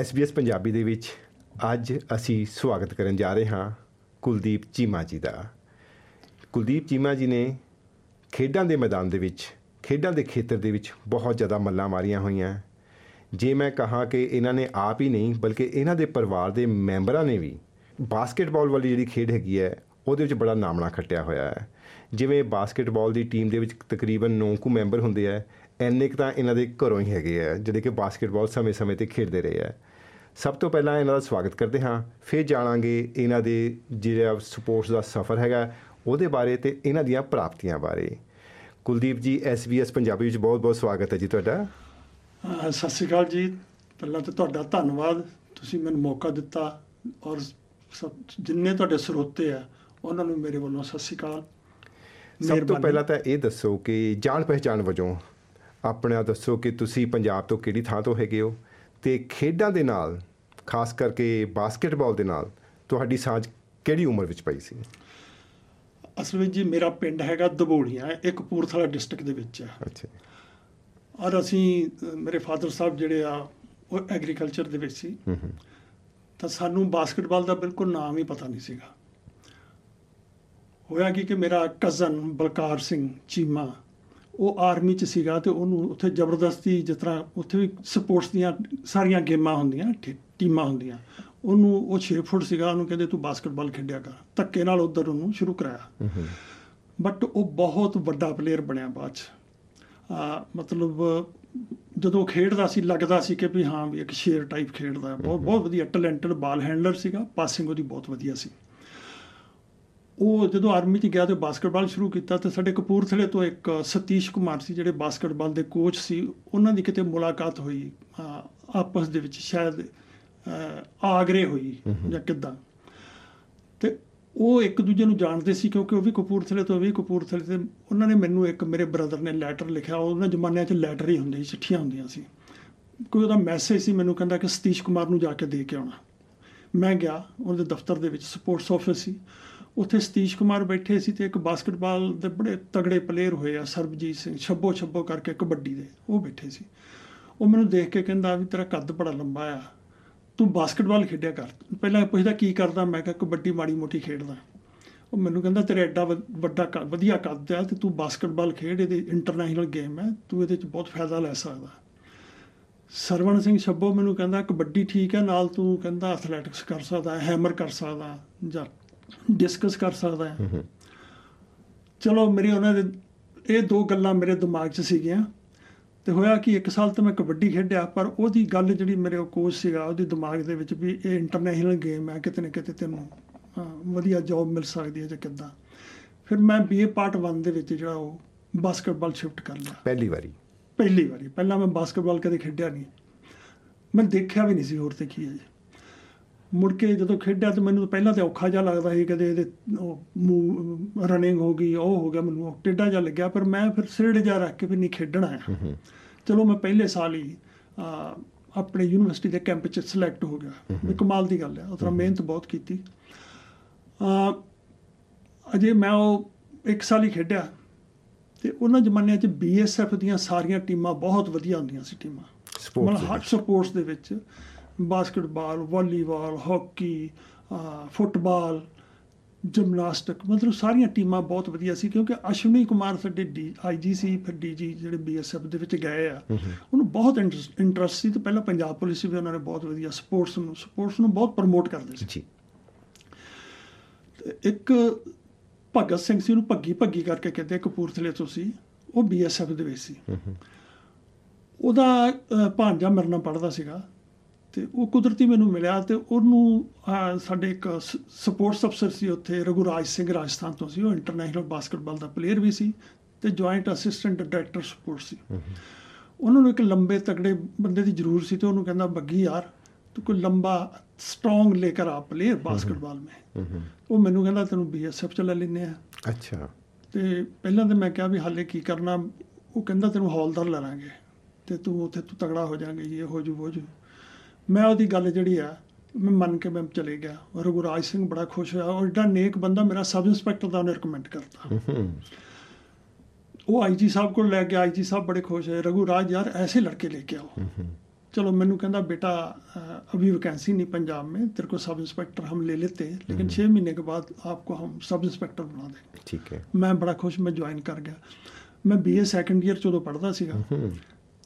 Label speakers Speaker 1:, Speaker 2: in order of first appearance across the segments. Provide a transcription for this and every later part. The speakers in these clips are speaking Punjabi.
Speaker 1: SBS ਪੰਜਾਬੀ ਦੇ ਵਿੱਚ ਅੱਜ ਅਸੀਂ ਸਵਾਗਤ ਕਰਨ ਜਾ ਰਹੇ ਹਾਂ ਕੁਲਦੀਪ ਚੀਮਾ ਜੀ ਦਾ। ਕੁਲਦੀਪ ਚੀਮਾ ਜੀ ਨੇ ਖੇਡਾਂ ਦੇ ਮੈਦਾਨ ਦੇ ਵਿੱਚ, ਖੇਡਾਂ ਦੇ ਖੇਤਰ ਦੇ ਵਿੱਚ ਬਹੁਤ ਜ਼ਿਆਦਾ ਮੱਲਾਂ ਮਾਰੀਆਂ ਹੋਈਆਂ। ਜੇ ਮੈਂ ਕਹਾਂ ਕਿ ਇਹਨਾਂ ਨੇ ਆਪ ਹੀ ਨਹੀਂ, ਬਲਕਿ ਇਹਨਾਂ ਦੇ ਪਰਿਵਾਰ ਦੇ ਮੈਂਬਰਾਂ ਨੇ ਵੀ ਬਾਸਕਟਬਾਲ ਵਾਲੀ ਜਿਹੜੀ ਖੇਡ ਹੈਗੀ ਹੈ, ਉਹਦੇ ਵਿੱਚ ਬੜਾ ਨਾਮਣਾ ਖੱਟਿਆ ਹੋਇਆ ਹੈ। ਜਿਵੇਂ ਬਾਸਕਟਬਾਲ ਦੀ ਟੀਮ ਦੇ ਵਿੱਚ ਤਕਰੀਬਨ 9 ਕੁ ਮੈਂਬਰ ਹੁੰਦੇ ਆ ਐਨੇ ਕੁ ਤਾਂ ਇਹਨਾਂ ਦੇ ਘਰੋਂ ਹੀ ਹੈਗੇ ਆ ਜਿਹੜੇ ਕਿ ਬਾਸਕਟਬਾਲ ਸਮੇਂ-ਸਮੇਂ ਤੇ ਖੇਡਦੇ ਰਹੇ ਆ। ਸਭ ਤੋਂ ਪਹਿਲਾਂ ਇਹਨਾਂ ਦਾ ਸਵਾਗਤ ਕਰਦੇ ਹਾਂ ਫਿਰ ਜਾਣਾਂਗੇ ਇਹਨਾਂ ਦੇ ਜਿਹੜਾ ਸਪੋਰਟਸ ਦਾ ਸਫ਼ਰ ਹੈਗਾ ਉਹਦੇ ਬਾਰੇ ਤੇ ਇਹਨਾਂ ਦੀਆਂ ਪ੍ਰਾਪਤੀਆਂ ਬਾਰੇ। ਕੁਲਦੀਪ ਜੀ SBS ਪੰਜਾਬੀ ਵਿੱਚ ਬਹੁਤ-ਬਹੁਤ ਸਵਾਗਤ ਹੈ ਜੀ ਤੁਹਾਡਾ।
Speaker 2: ਸਤਿ ਸ਼੍ਰੀ ਅਕਾਲ ਜੀ। ਪਹਿਲਾਂ ਤਾਂ ਤੁਹਾਡਾ ਧੰਨਵਾਦ ਤੁਸੀਂ ਮੈਨੂੰ ਮੌਕਾ ਦਿੱਤਾ ਔਰ ਜਿੰਨੇ ਤੁਹਾਡੇ ਸਰੋਤੇ ਆ ਉਹਨਾਂ ਨੂੰ ਮੇਰੇ ਵੱਲੋਂ ਸਤਿ ਸ਼੍ਰੀ ਅਕਾਲ।
Speaker 1: ਸਭ ਤੋਂ। ਪਹਿਲਾਂ ਤਾਂ ਇਹ ਦੱਸੋ ਕਿ ਜਾਣ ਪਹਿਚਾਣ ਵਜੋਂ ਆਪਣਾ ਦੱਸੋ ਕਿ ਤੁਸੀਂ ਪੰਜਾਬ ਤੋਂ ਕਿਹੜੀ ਥਾਂ ਤੋਂ ਹੈਗੇ ਹੋ? ਤੇ ਖੇਡਾਂ ਦੇ ਨਾਲ ਖਾਸ ਕਰਕੇ ਬਾਸਕਟਬਾਲ ਦੇ ਨਾਲ ਤੁਹਾਡੀ ਸਾਂਝ ਕਿਹੜੀ ਉਮਰ ਵਿੱਚ ਪਈ ਸੀ?
Speaker 2: ਅਸਲ ਵਿੱਚ ਜੀ ਮੇਰਾ ਪਿੰਡ ਹੈਗਾ ਦਬੋਲੀਆਂ ਇਹ ਕਪੂਰਥਲਾ ਡਿਸਟ੍ਰਿਕਟ ਦੇ ਵਿੱਚ। ਹੈ
Speaker 1: ਅੱਛਾ।
Speaker 2: ਔਰ ਅਸੀਂ ਮੇਰੇ ਫਾਦਰ ਸਾਹਿਬ ਜਿਹੜੇ ਆ ਉਹ ਐਗਰੀਕਲਚਰ ਦੇ ਵਿੱਚ ਸੀ। ਤਾਂ ਸਾਨੂੰ ਬਾਸਕਟਬਾਲ ਦਾ ਬਿਲਕੁਲ ਨਾਮ ਹੀ ਪਤਾ ਨਹੀਂ ਸੀਗਾ। ਹੋਇਆ ਕੀ ਕਿ ਮੇਰਾ ਕਜ਼ਨ ਬਲਕਾਰ ਸਿੰਘ ਚੀਮਾ ਉਹ ਆਰਮੀ ਚ ਸੀਗਾ ਤੇ ਉਹਨੂੰ ਉੱਥੇ ਜ਼ਬਰਦਸਤੀ ਜਿਸ ਤਰ੍ਹਾਂ ਉੱਥੇ ਵੀ ਸਪੋਰਟਸ ਦੀਆਂ ਸਾਰੀਆਂ ਗੇਮਾਂ ਹੁੰਦੀਆਂ ਟੀਮਾਂ ਹੁੰਦੀਆਂ। ਉਹਨੂੰ ਉਹ 6 ਫੁੱਟ ਸੀਗਾ ਉਹਨੂੰ ਕਹਿੰਦੇ ਤੂੰ ਬਾਸਕਟਬਾਲ ਖੇਡਿਆ ਕਰ। ਧੱਕੇ ਨਾਲ ਉਧਰ ਉਹਨੂੰ ਸ਼ੁਰੂ ਕਰਾਇਆ। ਬਟ ਉਹ ਬਹੁਤ ਵੱਡਾ ਪਲੇਅਰ ਬਣਿਆ ਬਾਅਦ ਚ। ਆ ਮਤਲਬ ਜਦੋਂ ਖੇਡਦਾ ਸੀ ਲੱਗਦਾ ਸੀ ਕਿ ਵੀ ਹਾਂ ਵੀ ਇੱਕ ਸ਼ੇਰ ਟਾਈਪ ਖੇਡਦਾ। ਬਹੁਤ ਬਹੁਤ ਵਧੀਆ ਟੈਲੈਂਟਡ ਬਾਲ ਹੈਂਡਲਰ ਸੀਗਾ। ਪਾਸਿੰਗ ਉਹਦੀ ਬਹੁਤ ਵਧੀਆ ਸੀ। ਉਹ ਜਦੋਂ ਆਰਮੀ 'ਚ ਗਿਆ ਤੇ ਬਾਸਕਟਬਾਲ ਸ਼ੁਰੂ ਕੀਤਾ ਤੇ ਸਾਡੇ ਕਪੂਰਥਲੇ ਤੋਂ ਇੱਕ ਸਤੀਸ਼ ਕੁਮਾਰ ਸੀ ਜਿਹੜੇ ਬਾਸਕਟਬਾਲ ਦੇ ਕੋਚ ਸੀ ਉਹਨਾਂ ਦੀ ਕਿਤੇ ਮੁਲਾਕਾਤ ਹੋਈ ਆਪਸ ਦੇ ਵਿੱਚ ਸ਼ਾਇਦ ਆਗਰੇ ਹੋਈ ਜਾਂ ਕਿੱਦਾਂ। ਤੇ ਉਹ ਇੱਕ ਦੂਜੇ ਨੂੰ ਜਾਣਦੇ ਸੀ ਕਿਉਂਕਿ ਉਹ ਵੀ ਕਪੂਰਥਲੇ ਤੋਂ ਵੀ ਕਪੂਰਥਲੇ ਤੇ ਉਹਨਾਂ ਨੇ ਮੈਨੂੰ ਇੱਕ ਮੇਰੇ ਬ੍ਰਦਰ ਨੇ ਲੈਟਰ ਲਿਖਿਆ ਉਹਨਾਂ ਜ਼ਮਾਨਿਆਂ 'ਚ ਲੈਟਰ ਹੀ ਹੁੰਦੇ ਸੀ ਚਿੱਠੀਆਂ ਹੁੰਦੀਆਂ ਸੀ। ਕੋਈ ਉਹਦਾ ਮੈਸੇਜ ਸੀ ਮੈਨੂੰ ਕਹਿੰਦਾ ਕਿ ਸਤੀਸ਼ ਕੁਮਾਰ ਨੂੰ ਜਾ ਕੇ ਦੇ ਕੇ ਆਉਣਾ। ਮੈਂ ਗਿਆ ਉਹਦੇ ਦਫ਼ਤਰ ਦੇ ਵਿੱਚ ਸਪੋਰਟਸ ਆਫਿਸ ਸੀ। ਉੱਥੇ ਸਤੀਸ਼ ਕੁਮਾਰ ਬੈਠੇ ਸੀ ਤੇ ਇੱਕ ਬਾਸਕਟਬਾਲ ਦੇ ਬੜੇ ਤਗੜੇ ਪਲੇਅਰ ਹੋਏ ਆ, ਸਰਬਜੀਤ ਸਿੰਘ, ਛੱਬੋ ਛੱਬੋ ਕਰਕੇ ਕਬੱਡੀ ਦੇ, ਉਹ ਬੈਠੇ ਸੀ। ਉਹ ਮੈਨੂੰ ਦੇਖ ਕੇ ਕਹਿੰਦਾ ਵੀ ਤੇਰਾ ਕੱਦ ਬੜਾ ਲੰਬਾ ਆ, ਤੂੰ ਬਾਸਕਟਬਾਲ ਖੇਡਿਆ ਕਰ। ਪਹਿਲਾਂ ਪੁੱਛਦਾ, ਕੀ ਕਰਦਾ? ਮੈਂ ਕਿਹਾ, ਕਬੱਡੀ ਮਾੜੀ ਮੋਟੀ ਖੇਡਦਾ। ਉਹ ਮੈਨੂੰ ਕਹਿੰਦਾ, ਤੇਰਾ ਐਡਾ ਵ- ਵੱਡਾ ਕ- ਵਧੀਆ ਕੱਦ ਆ ਤੇ ਤੂੰ ਬਾਸਕਟਬਾਲ ਖੇਡ, ਇਹਦੇ ਇੰਟਰਨੈਸ਼ਨਲ ਗੇਮ ਹੈ ਤੂੰ ਇਹਦੇ ਚ ਬਹੁਤ ਫਾਇਦਾ ਲੈ ਸਕਦਾ। ਸਰਵਣ ਸਿੰਘ ਛੱਬੋ ਮੈਨੂੰ ਕਹਿੰਦਾ, ਕਬੱਡੀ ਠੀਕ ਹੈ ਨਾਲ ਤੂੰ ਕਹਿੰਦਾ ਐਥਲੈਟਿਕਸ ਕਰ ਸਕਦਾ ਹੈਮਰ ਕਰ ਸਕਦਾ, ਜਾਂ ਡਿਸਕਸ ਕਰ ਸਕਦਾ ਹੈ। ਚਲੋ ਮੇਰੇ ਉਹਨਾਂ ਦੇ ਇਹ ਦੋ ਗੱਲਾਂ ਮੇਰੇ ਦਿਮਾਗ 'ਚ ਸੀਗੀਆਂ। ਤੇ ਹੋਇਆ ਕਿ ਇੱਕ ਸਾਲ ਤਾਂ ਮੈਂ ਕਬੱਡੀ ਖੇਡਿਆ ਪਰ ਉਹਦੀ ਗੱਲ ਜਿਹੜੀ ਮੇਰੇ ਉਹ ਕੋਚ ਸੀਗਾ ਉਹਦੇ ਦਿਮਾਗ ਦੇ ਵਿੱਚ ਵੀ ਇਹ ਇੰਟਰਨੈਸ਼ਨਲ ਗੇਮ ਹੈ ਕਿਤੇ ਨਾ ਕਿਤੇ ਤੈਨੂੰ ਵਧੀਆ ਜੌਬ ਮਿਲ ਸਕਦੀ ਹੈ ਜਾਂ ਕਿੱਦਾਂ। ਫਿਰ ਮੈਂ ਬੀਏ ਪਾਰਟ 1 ਦੇ ਵਿੱਚ ਜਿਹੜਾ ਉਹ ਬਾਸਕਟਬਾਲ ਸ਼ਿਫਟ ਕਰ ਲਿਆ।
Speaker 1: ਪਹਿਲੀ ਵਾਰੀ।
Speaker 2: ਪਹਿਲੀ ਵਾਰੀ। ਪਹਿਲਾਂ ਮੈਂ ਬਾਸਕਟਬਾਲ ਕਦੇ ਖੇਡਿਆ ਨਹੀਂ। ਮੈਂ ਦੇਖਿਆ ਵੀ ਨਹੀਂ ਸੀ ਹੋਰ ਤੇ ਕੀ ਹੈ ਜੀ। ਮੁੜ ਕੇ ਜਦੋਂ ਖੇਡਿਆ ਤਾਂ ਮੈਨੂੰ ਪਹਿਲਾਂ ਤੇ ਔਖਾ ਜਿਹਾ ਲੱਗਦਾ ਸੀ ਕਦੇ ਇਹਦੇ ਉਹ ਰਨਿੰਗ ਹੋ ਗਈ ਉਹ ਹੋ ਗਿਆ ਮੈਨੂੰ ਟੇਢਾ ਜਿਹਾ ਲੱਗਿਆ ਪਰ ਮੈਂ ਫਿਰ ਸਿਰੜ ਜਿਹਾ ਰੱਖ ਕੇ ਵੀ ਨਹੀਂ ਖੇਡਣਾ ਹੈ ਚਲੋ ਮੈਂ ਪਹਿਲੇ ਸਾਲ ਹੀ ਆਪਣੇ ਯੂਨੀਵਰਸਿਟੀ ਦੇ ਕੈਂਪ 'ਚ ਸਿਲੈਕਟ ਹੋ ਗਿਆ। ਵੀ ਕਮਾਲ ਦੀ ਗੱਲ ਹੈ ਉਹ ਤਰ੍ਹਾਂ ਮਿਹਨਤ ਬਹੁਤ ਕੀਤੀ। ਅਹ, ਅਜੇ ਮੈਂ ਉਹ ਇੱਕ ਸਾਲ ਹੀ ਖੇਡਿਆ। ਤੇ ਉਹਨਾਂ ਜ਼ਮਾਨਿਆਂ 'ਚ ਬੀਐਸਐਫ ਦੀਆਂ ਸਾਰੀਆਂ ਟੀਮਾਂ ਬਹੁਤ ਵਧੀਆ ਹੁੰਦੀਆਂ ਸੀ ਟੀਮਾਂ।
Speaker 1: Sports
Speaker 2: ਮਤਲਬ ਹਰ। ਸਪੋਰਟਸ ਦੇ ਵਿੱਚ। Basketball volleyball hockey football gymnastic ਮਤਲਬ ਸਾਰੀਆਂ ਟੀਮਾਂ ਬਹੁਤ ਵਧੀਆ ਸੀ ਕਿਉਂਕਿ ਅਸ਼ਵਨੀ ਕੁਮਾਰ ਸਾਡੇ ਡੀ ਆਈਜੀ ਸੀ ਫਿਰ ਡੀਜੀ ਜਿਹੜੇ ਬੀਐਸਐਫ ਦੇ ਵਿੱਚ ਗਏ ਆ। ਉਹਨੂੰ ਬਹੁਤ ਇੰਟਰਸਟ ਸੀ ਤੇ ਪਹਿਲਾਂ ਪੰਜਾਬ ਪੁਲਿਸ ਵੀ ਉਹਨਾਂ ਨੇ ਬਹੁਤ ਵਧੀਆ ਸਪੋਰਟਸ ਨੂੰ ਸਪੋਰਟਸ ਨੂੰ ਬਹੁਤ ਪ੍ਰਮੋਟ ਕਰਦੇ ਸੀ।
Speaker 1: ਜੀ।
Speaker 2: ਇੱਕ ਭਗਤ ਸਿੰਘ ਸੀ ਉਹਨੂੰ ਭੱਗੀ ਭੱਗੀ ਕਰਕੇ ਕਹਿੰਦੇ ਕਪੂਰਥਲੇ ਤੋਂ ਸੀ ਉਹ ਬੀਐਸਐਫ ਦੇ ਵਿੱਚ ਸੀ। ਉਹਦਾ ਭਾਂਜਾ ਮੇਰੇ ਨਾਲ ਪੜਦਾ ਸੀਗਾ। ਤੇ ਉਹ ਕੁਦਰਤੀ ਮੈਨੂੰ ਮਿਲਿਆ ਤੇ ਉਹਨੂੰ ਸਾਡੇ ਇੱਕ ਸਪੋਰਟਸ ਅਫਸਰ ਸੀ ਉੱਥੇ ਰਘੁਰਾਜ ਸਿੰਘ ਰਾਜਸਥਾਨ ਤੋਂ ਸੀ ਉਹ ਇੰਟਰਨੈਸ਼ਨਲ ਬਾਸਕਟਬਾਲ ਦਾ ਪਲੇਅਰ ਵੀ ਸੀ ਤੇ ਜੁਆਇੰਟ ਅਸਿਸਟੈਂਟ ਡਾਇਰੈਕਟਰ ਸਪੋਰਟ ਸੀ। ਉਹਨਾਂ ਨੂੰ ਇੱਕ ਲੰਬੇ ਤਗੜੇ ਬੰਦੇ ਦੀ ਜ਼ਰੂਰ ਸੀ ਤੇ ਉਹਨੂੰ ਕਹਿੰਦਾ ਬੱਗੀ ਯਾਰ ਤੂੰ ਕੋਈ ਲੰਬਾ ਸਟਰੋਂਗ ਲੈ ਕਰ ਆ ਪਲੇਅਰ ਬਾਸਕਟਬਾਲ ਮੇ।
Speaker 1: ਹੂੰ ਹੂੰ।
Speaker 2: ਉਹ ਮੈਨੂੰ ਕਹਿੰਦਾ ਤੈਨੂੰ ਬੀਐਸਐਫ ਚ ਲੈ ਲੈਨੇ ਆ।
Speaker 1: ਅੱਛਾ।
Speaker 2: ਤੇ ਪਹਿਲਾਂ ਤਾਂ ਮੈਂ ਕਿਹਾ ਵੀ ਹਾਲੇ ਕੀ ਕਰਨਾ? ਉਹ ਕਹਿੰਦਾ ਤੈਨੂੰ ਹੌਲਦਾਰ ਲੈ ਲਾਂਗੇ ਤੇ ਤੂੰ ਉੱਥੇ ਤੂੰ ਤਗੜਾ ਹੋ ਜਾਏਂਗੇ ਇਹ ਹੋ ਜੂ ਉਹ ਜੂ। ਮੈਂ ਉਹਦੀ ਗੱਲ ਜਿਹੜੀ ਆ ਮੈਂ ਮੰਨ ਕੇ ਮੈਂ ਚਲੇ ਗਿਆ। ਰਘੁਰਾਜ ਸਿੰਘ ਬੜਾ ਖੁਸ਼ ਹੋਇਆ ਔਰ ਏਡਾ ਨੇਕ ਬੰਦਾ ਮੇਰਾ ਸਬ ਇੰਸਪੈਕਟਰ ਦਾ ਉਹਨੇ ਰეკਮੈਂਡ ਕਰਤਾ। ਉਹ ਆਈਜੀ ਸਾਹਿਬ ਕੋਲ ਲੈ ਕੇ ਆਈਜੀ ਸਾਹਿਬ ਬੜੇ ਖੁਸ਼ ਹੋਏ ਰਘੁਰਾਜ ਯਾਰ ਐਸੇ ਲੜਕੇ ਲੈ ਕੇ ਆਓ। चलो मैंने कहता बेटा अभी वैकेंसी नहीं पंजाब में तेरे को सब इंस्पेक्टर हम ले लेते हैं लेकिन छः महीने के बाद आपको हम सब इंस्पेक्टर बना देंगे
Speaker 1: ठीक
Speaker 2: है मैं बड़ा खुश मैं ज्वाइन कर गया मैं बी ए सैकेंड ईयर चलो पढ़ता
Speaker 1: सीगा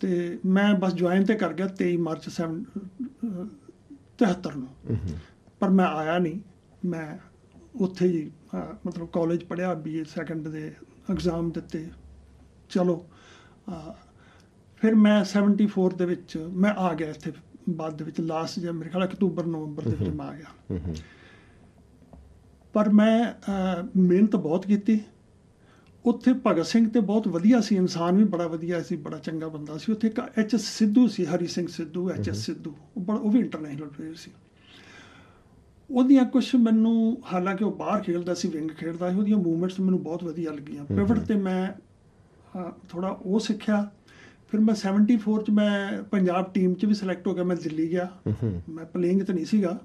Speaker 2: ਤੇ ਮੈਂ ਬਸ ਜੁਆਇਨ ਤੇ ਕਰ ਗਿਆ 23 ਮਾਰਚ 73 ਨੂੰ। ਪਰ ਮੈਂ ਆਇਆ ਨਹੀਂ। ਮੈਂ ਉੱਥੇ ਹੀ ਮਤਲਬ ਕਾਲਜ ਪੜ੍ਹਿਆ ਬੀਏ ਸੈਕੰਡ ਦੇ ਐਗਜ਼ਾਮ ਦਿੱਤੇ। ਚਲੋ ਫਿਰ ਮੈਂ 74 ਦੇ ਵਿੱਚ ਮੈਂ ਆ ਗਿਆ ਇੱਥੇ ਬਾਅਦ ਦੇ ਵਿੱਚ। ਲਾਸਟ ਜੇ ਮੇਰੇ ਖਿਆਲ ਅਕਤੂਬਰ ਨਵੰਬਰ ਦੇ ਵਿੱਚ ਮੈਂ ਆ ਗਿਆ। ਪਰ ਮੈਂ ਮਿਹਨਤ ਬਹੁਤ ਕੀਤੀ। ਉੱਥੇ ਭਗਤ ਸਿੰਘ ਤੇ ਬਹੁਤ ਵਧੀਆ ਸੀ ਇਨਸਾਨ ਵੀ ਬੜਾ ਵਧੀਆ ਸੀ ਬੜਾ ਚੰਗਾ ਬੰਦਾ ਸੀ। ਉੱਥੇ ਇੱਕ ਐਚ ਐਸ ਸਿੱਧੂ ਸੀ ਹਰੀ ਸਿੰਘ ਸਿੱਧੂ ਐਚ ਐਸ ਸਿੱਧੂ ਉਹ ਬੜਾ ਉਹ ਵੀ ਇੰਟਰਨੈਸ਼ਨਲ ਪਲੇਅਰ ਸੀ। ਉਹਦੀਆਂ ਕੁਝ ਮੈਨੂੰ ਹਾਲਾਂਕਿ ਉਹ ਬਾਹਰ ਖੇਡਦਾ ਸੀ ਵਿੰਗ ਖੇਡਦਾ ਸੀ ਉਹਦੀਆਂ ਮੂਵਮੈਂਟਸ ਮੈਨੂੰ ਬਹੁਤ ਵਧੀਆ ਲੱਗੀਆਂ। ਪਿਵਟ ਤੇ ਮੈਂ ਥੋੜਾ ਉਹ ਸਿੱਖਿਆ। ਫਿਰ ਮੈਂ 74 ਚ ਮੈਂ ਪੰਜਾਬ ਟੀਮ ਚ ਵੀ ਸਿਲੈਕਟ ਹੋ ਗਿਆ ਮੈਂ ਦਿੱਲੀ ਗਿਆ। ਮੈਂ ਪਲੇਇੰਗ ਤਾਂ ਨਹੀਂ ਸੀਗਾ।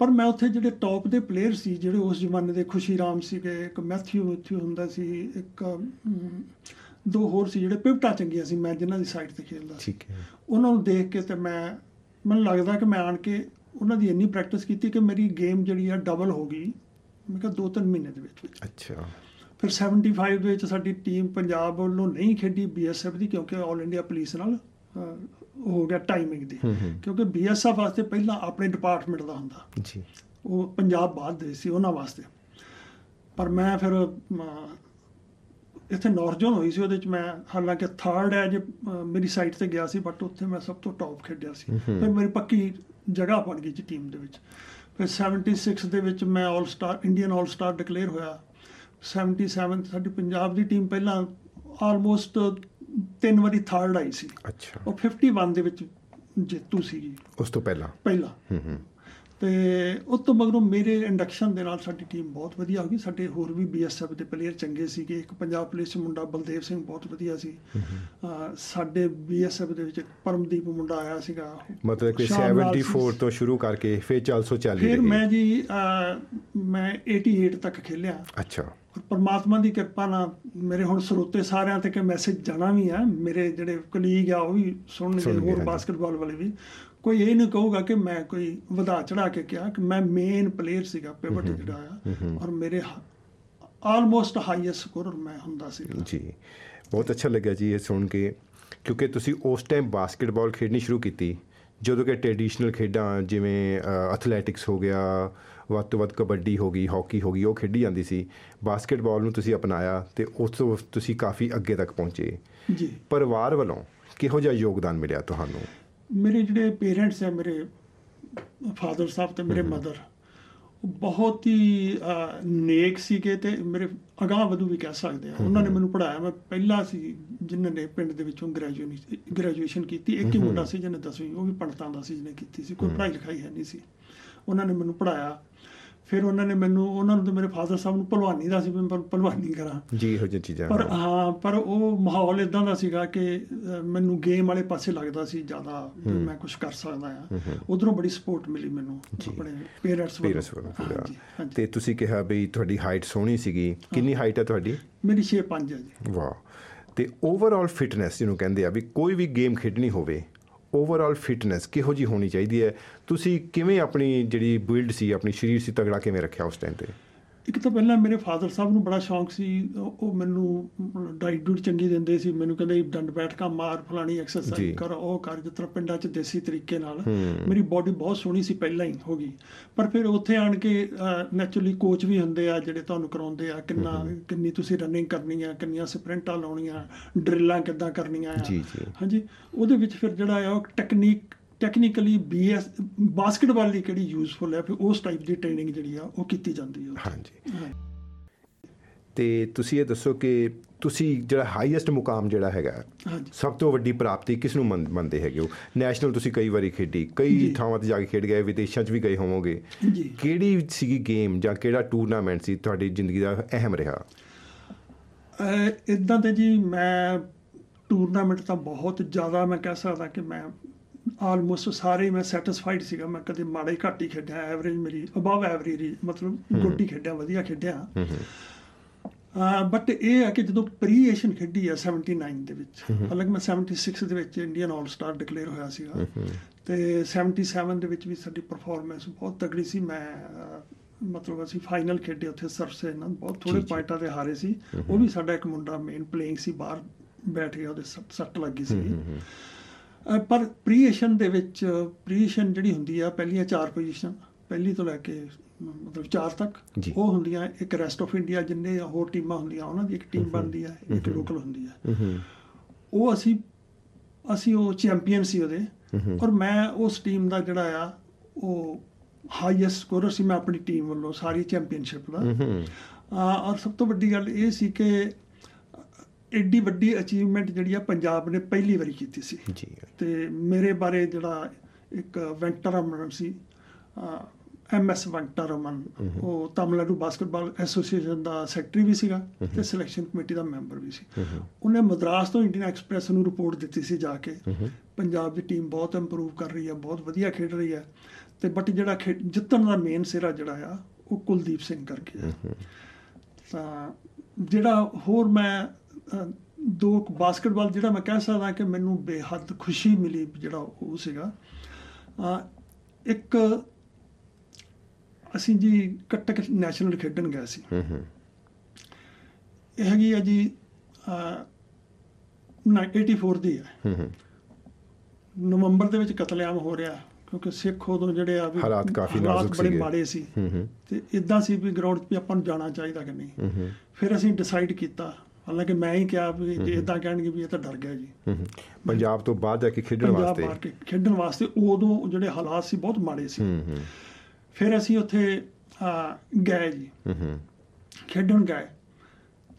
Speaker 2: ਪਰ ਮੈਂ ਉੱਥੇ ਜਿਹੜੇ ਟੌਪ ਦੇ ਪਲੇਅਰ ਸੀ ਜਿਹੜੇ ਉਸ ਜ਼ਮਾਨੇ ਦੇ ਖੁਸ਼ੀ ਰਾਮ ਸੀਗੇ ਇੱਕ ਮੈਥਿਊ ਮੈਥਿਊ ਹੁੰਦਾ ਸੀ ਇੱਕ ਦੋ ਹੋਰ ਸੀ ਜਿਹੜੇ ਪਿਵਟਾ ਚੰਗੀਆਂ ਸੀ ਮੈਂ ਜਿਨ੍ਹਾਂ ਦੀ ਸਾਈਡ ਤੇ ਖੇਡਦਾ
Speaker 1: ਠੀਕ ਹੈ।
Speaker 2: ਉਹਨਾਂ ਨੂੰ ਦੇਖ ਕੇ ਤੇ ਮੈਂ ਮੈਨੂੰ ਲੱਗਦਾ ਕਿ ਮੈਂ ਆਣ ਕੇ ਉਹਨਾਂ ਦੀ ਇੰਨੀ ਪ੍ਰੈਕਟਿਸ ਕੀਤੀ ਕਿ ਮੇਰੀ ਗੇਮ ਜਿਹੜੀ ਆ ਡਬਲ ਹੋ ਗਈ ਮੈਂ ਕਿਹਾ ਦੋ ਤਿੰਨ ਮਹੀਨੇ ਦੇ ਵਿੱਚ।
Speaker 1: ਅੱਛਾ।
Speaker 2: ਫਿਰ 75 ਦੇ ਵਿੱਚ ਸਾਡੀ ਟੀਮ ਪੰਜਾਬ ਵੱਲੋਂ ਨਹੀਂ ਖੇਡੀ ਬੀਐਸਐਫ ਦੀ ਕਿਉਂਕਿ ਆਲ ਇੰਡੀਆ ਪੁਲਿਸ ਨਾਲ ਹੋ ਗਿਆ ਟਾਈਮਿੰਗ ਦੀ।
Speaker 1: ਹੂੰ ਹੂੰ।
Speaker 2: ਕਿਉਂਕਿ ਬੀਐਸਐਫ ਵਾਸਤੇ ਪਹਿਲਾਂ ਆਪਣੇ ਡਿਪਾਰਟਮੈਂਟ ਦਾ ਹੁੰਦਾ।
Speaker 1: ਜੀ।
Speaker 2: ਉਹ ਪੰਜਾਬ ਬਾਅਦ ਦੇ ਸੀ ਉਹਨਾਂ ਵਾਸਤੇ। ਪਰ ਮੈਂ ਫਿਰ ਇੱਥੇ ਨੌਰਜਨ ਹੋਈ ਸੀ ਉਹਦੇ ਚ ਮੈਂ ਹਾਲਾਂਕਿ ਥਰਡ ਐਜ ਮੇਰੀ ਸਾਈਟ ਤੇ ਗਿਆ ਸੀ ਬਟ ਉੱਥੇ ਮੈਂ ਸਭ ਤੋਂ ਟੌਪ ਖੇਡਿਆ ਸੀ। ਫਿਰ ਮੇਰੀ ਪੱਕੀ ਜਗ੍ਹਾ ਬਣ ਗਈ ਸੀ ਟੀਮ ਦੇ ਵਿੱਚ। ਫਿਰ 76 ਦੇ ਵਿੱਚ ਮੈਂ all star Indian all star declare ਹੋਇਆ। 77 ਸਾਡੀ ਪੰਜਾਬ ਦੀ ਟੀਮ ਪਹਿਲਾਂ ਆਲਮੋਸਟ ਤਿੰਨ ਵਾਰੀ ਥਰਡ ਆਈ ਸੀ।
Speaker 1: ਅੱਛਾ।
Speaker 2: ਉਹ 51 ਦੇ ਵਿੱਚ ਜੇਤੂ ਸੀਗੀ।
Speaker 1: ਉਸ ਤੋਂ ਪਹਿਲਾਂ?
Speaker 2: ਪਹਿਲਾਂ।
Speaker 1: ਹੂੰ ਹੂੰ।
Speaker 2: ਤੇ ਉਸ ਤੋਂ ਮਗਰੋਂ ਮੇਰੇ ਇੰਡਕਸ਼ਨ ਦੇ ਨਾਲ ਸਾਡੀ ਟੀਮ ਬਹੁਤ ਵਧੀਆ ਹੋ ਗਈ। ਸਾਡੇ ਹੋਰ ਵੀ ਬੀਐਸਐਫ ਦੇ ਪਲੇਅਰ ਚੰਗੇ ਸੀਗੇ। ਇੱਕ ਪੰਜਾਬ ਪੁਲਿਸ ਮੁੰਡਾ ਬਲਦੇਵ ਸਿੰਘ ਬਹੁਤ ਵਧੀਆ ਸੀ। ਸਾਡੇ ਬੀਐਸਐਫ ਦੇ ਵਿੱਚ ਪਰਮਦੀਪ ਮੁੰਡਾ ਆਇਆ ਸੀਗਾ।
Speaker 1: ਮਤਲਬ ਕਿ
Speaker 2: ਸ਼ਾਮ ਲਾਲ
Speaker 1: 74
Speaker 2: ਸੀ।
Speaker 1: ਤੋਂ ਸ਼ੁਰੂ ਕਰਕੇ ਫਿਰ 440
Speaker 2: ਫਿਰ। ਮੈਂ ਜੀ ਮੈਂ 88 ਤੱਕ ਖੇਲਿਆ।
Speaker 1: ਅੱਛਾ।
Speaker 2: ਔਰ ਪਰਮਾਤਮਾ ਦੀ ਕਿਰਪਾ ਨਾਲ ਮੇਰੇ ਹੁਣ ਸਰੋਤੇ ਸਾਰਿਆਂ ਤੱਕ ਮੈਸੇਜ ਜਾਣਾ ਵੀ ਆ। ਮੇਰੇ ਜਿਹੜੇ ਕਲੀਗ ਆ ਉਹ ਵੀ ਸੁਣਨਗੇ ਹੋਰ। ਬਾਸਕਟਬਾਲ ਵਾਲੇ ਵੀ। ਕੋਈ ਇਹ ਨਹੀਂ ਕਹੂਗਾ ਕਿ ਮੈਂ ਕੋਈ ਵਧਾ ਚੜਾ ਕੇ ਕਿਹਾ ਕਿ ਮੈਂ ਮੇਨ ਪਲੇਅਰ ਸੀਗਾ ਪਿਵਟ ਜਿਹੜਾ ਆ ਔਰ ਮੇਰੇ ਆਲਮੋਸਟ ਹਾਈਐਸਟ ਸਕੋਰਰ ਮੈਂ ਹੁੰਦਾ ਸੀ।
Speaker 1: ਜੀ ਬਹੁਤ ਅੱਛਾ ਲੱਗਿਆ ਜੀ ਇਹ ਸੁਣ ਕੇ ਕਿਉਂਕਿ ਤੁਸੀਂ ਉਸ ਟਾਈਮ ਬਾਸਕਟਬਾਲ ਖੇਡਣੀ ਸ਼ੁਰੂ ਕੀਤੀ ਜਦੋਂ ਕਿ ਟ੍ਰੈਡੀਸ਼ਨਲ ਖੇਡਾਂ ਜਿਵੇਂ ਐਥਲੈਟਿਕਸ ਹੋ ਗਿਆ ਵੱਧ ਤੋਂ ਵੱਧ ਕਬੱਡੀ ਹੋ ਗਈ ਹਾਕੀ ਹੋ ਗਈ ਉਹ ਖੇਡੀ ਜਾਂਦੀ ਸੀ। ਬਾਸਕਟਬਾਲ ਨੂੰ ਤੁਸੀਂ ਅਪਣਾਇਆ ਤੇ ਉਸ ਤੋਂ ਤੁਸੀਂ ਕਾਫੀ ਅੱਗੇ ਤੱਕ ਪਹੁੰਚੇ।
Speaker 2: ਜੀ।
Speaker 1: ਪਰਿਵਾਰ ਵੱਲੋਂ ਕਿਹੋ ਜਿਹਾ ਯੋਗਦਾਨ ਮਿਲਿਆ ਤੁਹਾਨੂੰ?
Speaker 2: ਮੇਰੇ ਜਿਹੜੇ ਪੇਰੈਂਟਸ ਹੈ ਮੇਰੇ ਫਾਦਰ ਸਾਹਿਬ ਤੇ ਮੇਰੇ ਮਦਰ ਉਹ ਬਹੁਤ ਹੀ ਨੇਕ ਸੀਗੇ ਤੇ ਮੇਰੇ ਅਗਾਹ ਵਧੂ ਵੀ ਕਹਿ ਸਕਦੇ ਆ। ਉਹਨਾਂ ਨੇ ਮੈਨੂੰ ਪੜਾਇਆ ਮੈਂ ਪਹਿਲਾ ਸੀ ਜਿਨ੍ਹਾਂ ਨੇ ਪਿੰਡ ਦੇ ਵਿੱਚੋਂ ਗ੍ਰੈਜੂਏਸ਼ਨ ਗ੍ਰੈਜੂਏਸ਼ਨ ਕੀਤੀ। ਇੱਕ ਹੀ ਮੁੰਡਾ ਸੀ ਜਿਹਨੇ 10ਵੀਂ ਉਹ ਵੀ ਪੰਡਤਾਂ ਦਾ ਸੀ ਜਿਹਨੇ ਕੀਤੀ ਸੀ। ਕੋਈ ਪੜ੍ਹਾਈ ਲਿਖਾਈ ਹੈ ਨਹੀਂ ਸੀ। ਉਹਨਾਂ ਨੇ ਮੈਨੂੰ ਪੜਾਇਆ ਫਿਰ ਉਹਨਾਂ ਨੇ ਮੈਨੂੰ ਉਹਨਾਂ ਨੂੰ ਤੇ ਮੇਰੇ ਫਾਦਰ ਸਾਹਿਬ ਨੂੰ ਭਲਵਾਨੀ ਦਾ ਸੀ ਮੈਂ ਭਲਵਾਨੀ ਕਰਾਂ।
Speaker 1: ਜੀ ਇਹੋ ਜਿਹੀਆਂ ਚੀਜ਼ਾਂ
Speaker 2: ਪਰ ਹਾਂ ਪਰ ਉਹ ਮਾਹੌਲ ਇਦਾਂ ਦਾ ਸੀਗਾ ਕਿ ਮੈਨੂੰ ਗੇਮ ਵਾਲੇ ਪਾਸੇ ਲੱਗਦਾ ਸੀ ਜ਼ਿਆਦਾ ਮੈਂ ਕੁਝ ਕਰ ਸਕਦਾ ਆ ਉਧਰੋਂ ਬੜੀ ਸਪੋਰਟ ਮਿਲੀ ਮੈਨੂੰ
Speaker 1: ਜੀ।
Speaker 2: ਆਪਣੇ ਪੇਰੈਂਟਸ
Speaker 1: ਵੱਲੋਂ। ਤੇ ਤੁਸੀਂ ਕਿਹਾ ਵੀ ਤੁਹਾਡੀ ਹਾਈਟ ਸੋਹਣੀ ਸੀਗੀ। ਕਿੰਨੀ ਹਾਈਟ ਹੈ ਤੁਹਾਡੀ?
Speaker 2: ਮੇਰੀ 6'5 ਹੈ ਜੀ।
Speaker 1: ਵਾਹ। ਤੇ ਓਵਰਆਲ ਫਿਟਨੈਸ ਜਿਹਨੂੰ ਕਹਿੰਦੇ ਆ ਵੀ ਕੋਈ ਵੀ ਗੇਮ ਖੇਡਣੀ ਹੋਵੇ ਓਵਰਆਲ ਫਿਟਨੈਸ ਕਿਹੋ ਜੀ ਹੋਣੀ ਚਾਹੀਦੀ ਹੈ? ਤੁਸੀਂ ਕਿਵੇਂ ਆਪਣੀ ਜਿਹੜੀ ਬਿਲਡ ਸੀ, ਆਪਣੀ ਸਰੀਰ ਸੀ, ਤਗੜਾ ਕਿਵੇਂ ਰੱਖਿਆ ਉਸ ਟਾਈਮ ਤੇ?
Speaker 2: ਇੱਕ ਤਾਂ ਪਹਿਲਾਂ ਮੇਰੇ ਫਾਦਰ ਸਾਹਿਬ ਨੂੰ ਬੜਾ ਸ਼ੌਂਕ ਸੀ ਉਹ ਮੈਨੂੰ ਡਾਈਟ ਡੂਟ ਚੰਗੀ ਦਿੰਦੇ ਸੀ ਮੈਨੂੰ ਕਹਿੰਦੇ ਡੰਡ ਬੈਠ ਕਾ ਮਾਰ ਫਲਾਣੀ। ਐਕਸਰਸਾਈਜ਼ ਕਰ ਉਹ ਕਰ ਜਿਸ ਤਰ੍ਹਾਂ ਪਿੰਡਾਂ 'ਚ ਦੇਸੀ ਤਰੀਕੇ ਨਾਲ। ਮੇਰੀ ਬਾਡੀ ਬਹੁਤ ਸੋਹਣੀ ਸੀ ਪਹਿਲਾਂ ਹੀ ਹੋ ਗਈ ਪਰ ਫਿਰ ਉੱਥੇ ਆਣ ਕੇ ਨੈਚੁਰਲੀ ਕੋਚ ਵੀ ਹੁੰਦੇ ਆ ਜਿਹੜੇ ਤੁਹਾਨੂੰ ਕਰਾਉਂਦੇ ਆ ਕਿੰਨਾ ਕਿੰਨੀ ਤੁਸੀਂ ਰਨਿੰਗ ਕਰਨੀ ਆ ਕਿੰਨੀਆਂ ਸਪ੍ਰਿੰਟਾਂ ਲਾਉਣੀਆਂ ਡਰਿੱਲਾਂ ਕਿੱਦਾਂ ਕਰਨੀਆਂ ਆ। ਹਾਂਜੀ ਉਹਦੇ ਵਿੱਚ ਫਿਰ ਜਿਹੜਾ ਆ ਉਹ ਟੈਕਨੀਕ ਟੈਕਨੀਕਲੀ ਬੀਐਸ ਬਾਸਕਟਬਾਲ ਲਈ ਕਿਹੜੀ ਯੂਜ਼ਫੁਲ ਹੈ ਫਿਰ ਉਸ ਟਾਈਪ ਦੀ ਟ੍ਰੇਨਿੰਗ ਜਿਹੜੀ ਆ ਉਹ ਕੀਤੀ ਜਾਂਦੀ ਹੈ।
Speaker 1: ਹਾਂਜੀ। ਤੇ ਤੁਸੀਂ ਇਹ ਦੱਸੋ ਕਿ ਤੁਸੀਂ ਜਿਹੜਾ ਹਾਈਐਸਟ ਮੁਕਾਮ ਜਿਹੜਾ ਹੈਗਾ ਸਭ ਤੋਂ ਵੱਡੀ ਪ੍ਰਾਪਤੀ ਕਿਸ ਨੂੰ ਮੰਨ- ਮੰਨਦੇ ਹੈਗੇ ਹੋ ਨੈਸ਼ਨਲ ਤੁਸੀਂ ਕਈ ਵਾਰੀ ਖੇਡੀ ਕਈ। ਥਾਵਾਂ ਤੇ ਜਾ ਕੇ ਖੇਡ ਗਏ ਵਿਦੇਸ਼ਾਂ 'ਚ ਵੀ ਗਏ ਹੋਵੋਗੇ ਕਿਹੜੀ ਸੀਗੀ ਗੇਮ ਜਾਂ ਕਿਹੜਾ ਟੂਰਨਾਮੈਂਟ ਸੀ ਤੁਹਾਡੀ ਜ਼ਿੰਦਗੀ ਦਾ ਅਹਿਮ ਰਿਹਾ
Speaker 2: ਇਦਾਂ ਤੇ ਜੀ ਮੈਂ ਟੂਰਨਾਮੈਂਟ ਤਾਂ ਬਹੁਤ ਜ਼ਿਆਦਾ ਮੈਂ ਕਹਿ ਸਕਦਾ ਕਿ ਮੈਂ ਆਲਮੋਸਟ ਸਾਰੇ ਮੈਂ ਸੈਟੀਸਫਾਈਡ ਸੀਗਾ। ਮੈਂ ਕਦੇ ਮਾੜਾ ਹੀ ਘੱਟ ਹੀ ਖੇਡਿਆ ਐਵਰੇਜ ਮੇਰੀ ਅਬਵ ਐਵਰੇਜ ਮਤਲਬ ਗੁੱਡ ਹੀ। ਖੇਡਿਆ ਵਧੀਆ ਖੇਡਿਆ। ਬਟ ਇਹ ਹੈ ਕਿ ਜਦੋਂ ਪ੍ਰੀ ਏਸ਼ੀਅਨ ਖੇਡੀ ਆ 79 ਦੇ ਵਿੱਚ ਹਾਲਾਂਕਿ ਮੈਂ 76 ਦੇ ਵਿੱਚ ਇੰਡੀਅਨ ਆਲ ਸਟਾਰ ਡਿਕਲੇਅਰ ਹੋਇਆ ਸੀਗਾ। ਤੇ 77 ਦੇ ਵਿੱਚ ਵੀ ਸਾਡੀ ਪਰਫਾਰਮੈਂਸ ਬਹੁਤ ਤਗੜੀ ਸੀ। ਮੈਂ ਮਤਲਬ ਅਸੀਂ ਫਾਈਨਲ ਖੇਡੇ ਉੱਥੇ ਸਰਸੇ ਨਾਲ ਬਹੁਤ ਥੋੜੇ। ਪੁਆਇੰਟਾਂ ਤੇ ਹਾਰੇ ਸੀ। ਉਹ ਵੀ ਸਾਡਾ ਇੱਕ ਮੁੰਡਾ ਮੇਨ ਪਲੇਇੰਗ ਸੀ ਬਾਹਰ ਬੈਠ ਗਿਆ ਉਹਦੇ ਸੱਟ ਲੱਗੀ ਸੀ ਪਰ ਪ੍ਰੀ ਏਸ਼ੀਅਨ ਦੇ ਵਿੱਚ ਪ੍ਰੀ ਏਸ਼ੀਅਨ ਜਿਹੜੀ ਹੁੰਦੀ ਆ ਪਹਿਲੀਆਂ ਚਾਰ ਪੋਜੀਸ਼ਨ ਪਹਿਲੀ ਤੋਂ ਲੈ ਕੇ ਮਤਲਬ ਚਾਰ ਤੱਕ। ਉਹ ਹੁੰਦੀਆਂ ਇੱਕ ਰੈਸਟ ਆਫ ਇੰਡੀਆ ਜਿੰਨੇ ਹੋਰ ਟੀਮਾਂ ਹੁੰਦੀਆਂ ਉਹਨਾਂ ਦੀ ਇੱਕ ਟੀਮ ਬਣਦੀ ਹੈ ਇੱਕ ਲੋਕਲ ਹੁੰਦੀ ਹੈ ਉਹ ਅਸੀਂ ਅਸੀਂ ਉਹ ਚੈਂਪੀਅਨ ਸੀ ਉਹਦੇ। ਔਰ ਮੈਂ ਉਸ ਟੀਮ ਦਾ ਜਿਹੜਾ ਆ ਉਹ ਹਾਈਐਸਟ ਸਕੋਰਰ ਸੀ ਮੈਂ ਆਪਣੀ ਟੀਮ ਵੱਲੋਂ ਸਾਰੀ ਚੈਂਪੀਅਨਸ਼ਿਪ ਦਾ। ਆ ਔਰ ਸਭ ਤੋਂ ਵੱਡੀ ਗੱਲ ਇਹ ਸੀ ਕਿ ਐਡੀ ਵੱਡੀ ਅਚੀਵਮੈਂਟ ਜਿਹੜੀ ਆ ਪੰਜਾਬ ਨੇ ਪਹਿਲੀ ਵਾਰੀ ਕੀਤੀ ਸੀ।
Speaker 1: ਜੀ।
Speaker 2: ਤੇ ਮੇਰੇ ਬਾਰੇ ਜਿਹੜਾ ਇੱਕ ਵੈਂਟਰਮਨ ਸੀ ਐਮ ਐਸ ਵੈਂਟਰਮਨ ਉਹ ਤਾਮਿਲਨਾਡੂ ਬਾਸਕਟਬਾਲ ਐਸੋਸੀਏਸ਼ਨ ਦਾ ਸੈਕਟਰੀ ਵੀ ਸੀਗਾ ਤੇ ਸਿਲੈਕਸ਼ਨ ਕਮੇਟੀ ਦਾ ਮੈਂਬਰ ਵੀ ਸੀ। ਉਹਨੇ ਮਦਰਾਸ ਤੋਂ ਇੰਡੀਅਨ ਐਕਸਪ੍ਰੈਸ ਨੂੰ ਰਿਪੋਰਟ ਦਿੱਤੀ ਸੀ ਜਾ ਕੇ। ਪੰਜਾਬ ਦੀ ਟੀਮ ਬਹੁਤ ਇੰਪਰੂਵ ਕਰ ਰਹੀ ਹੈ ਬਹੁਤ ਵਧੀਆ ਖੇਡ ਰਹੀ ਹੈ। ਤੇ ਬਟ ਜਿਹੜਾ ਜਿੱਤਣ ਦਾ ਮੇਨ ਸਿਰਾ ਜਿਹੜਾ ਆ ਉਹ ਕੁਲਦੀਪ ਸਿੰਘ ਕਰਕੇ ਆ। ਤਾਂ ਜਿਹੜਾ ਹੋਰ ਮੈਂ ਦੋ ਬਾਸਕਟਬਾਲ ਜਿਹੜਾ ਮੈਂ ਕਹਿ ਸਕਦਾ ਕਿ ਮੈਨੂੰ ਬੇਹੱਦ ਖੁਸ਼ੀ ਮਿਲੀ ਜਿਹੜਾ ਉਹ ਸੀਗਾ। ਇੱਕ ਅਸੀਂ ਜੀ ਕਟਕ ਨੈਸ਼ਨਲ ਖੇਡਣ ਗਏ ਸੀ। ਇਹ ਹੈਗੀ ਆ ਜੀ ਅਹ, 84 ਦੀ ਹੈ। ਨਵੰਬਰ ਦੇ ਵਿੱਚ ਕਤਲੇਆਮ ਹੋ ਰਿਹਾ ਕਿਉਂਕਿ ਸਿੱਖ ਉਦੋਂ ਜਿਹੜੇ ਆ ਵੀ
Speaker 1: ਹਾਲਾਤ ਕਾਫੀ ਨਾਜ਼ੁਕ
Speaker 2: ਬੜੇ
Speaker 1: ਸੀਗੇ।
Speaker 2: ਮਾੜੇ ਸੀ। ਤੇ ਇਦਾਂ ਸੀ ਵੀ ਗਰਾਊਂਡ 'ਤੇ ਵੀ ਆਪਾਂ ਨੂੰ ਜਾਣਾ ਚਾਹੀਦਾ ਕਿ ਨਹੀਂ। ਫਿਰ ਅਸੀਂ ਡਿਸਾਈਡ ਕੀਤਾ ਹਾਲਾਂਕਿ ਮੈਂ ਹੀ ਕਿਹਾ ਵੀ ਜੇ ਇਦਾਂ ਕਹਿਣਗੇ ਵੀ ਇਹ ਤਾਂ ਡਰ ਗਿਆ ਜੀ।
Speaker 1: ਪੰਜਾਬ ਤੋਂ ਬਾਹਰ ਜਾ ਕੇ ਖੇਡਣ
Speaker 2: ਪੰਜਾਬ
Speaker 1: ਵਾਸਤੇ?
Speaker 2: ਕੇ ਖੇਡਣ ਵਾਸਤੇ ਉਦੋਂ ਜਿਹੜੇ ਹਾਲਾਤ ਸੀ ਬਹੁਤ ਮਾੜੇ ਸੀ। ਫਿਰ ਅਸੀਂ ਉੱਥੇ ਗਏ ਜੀ। ਖੇਡਣ ਗਏ।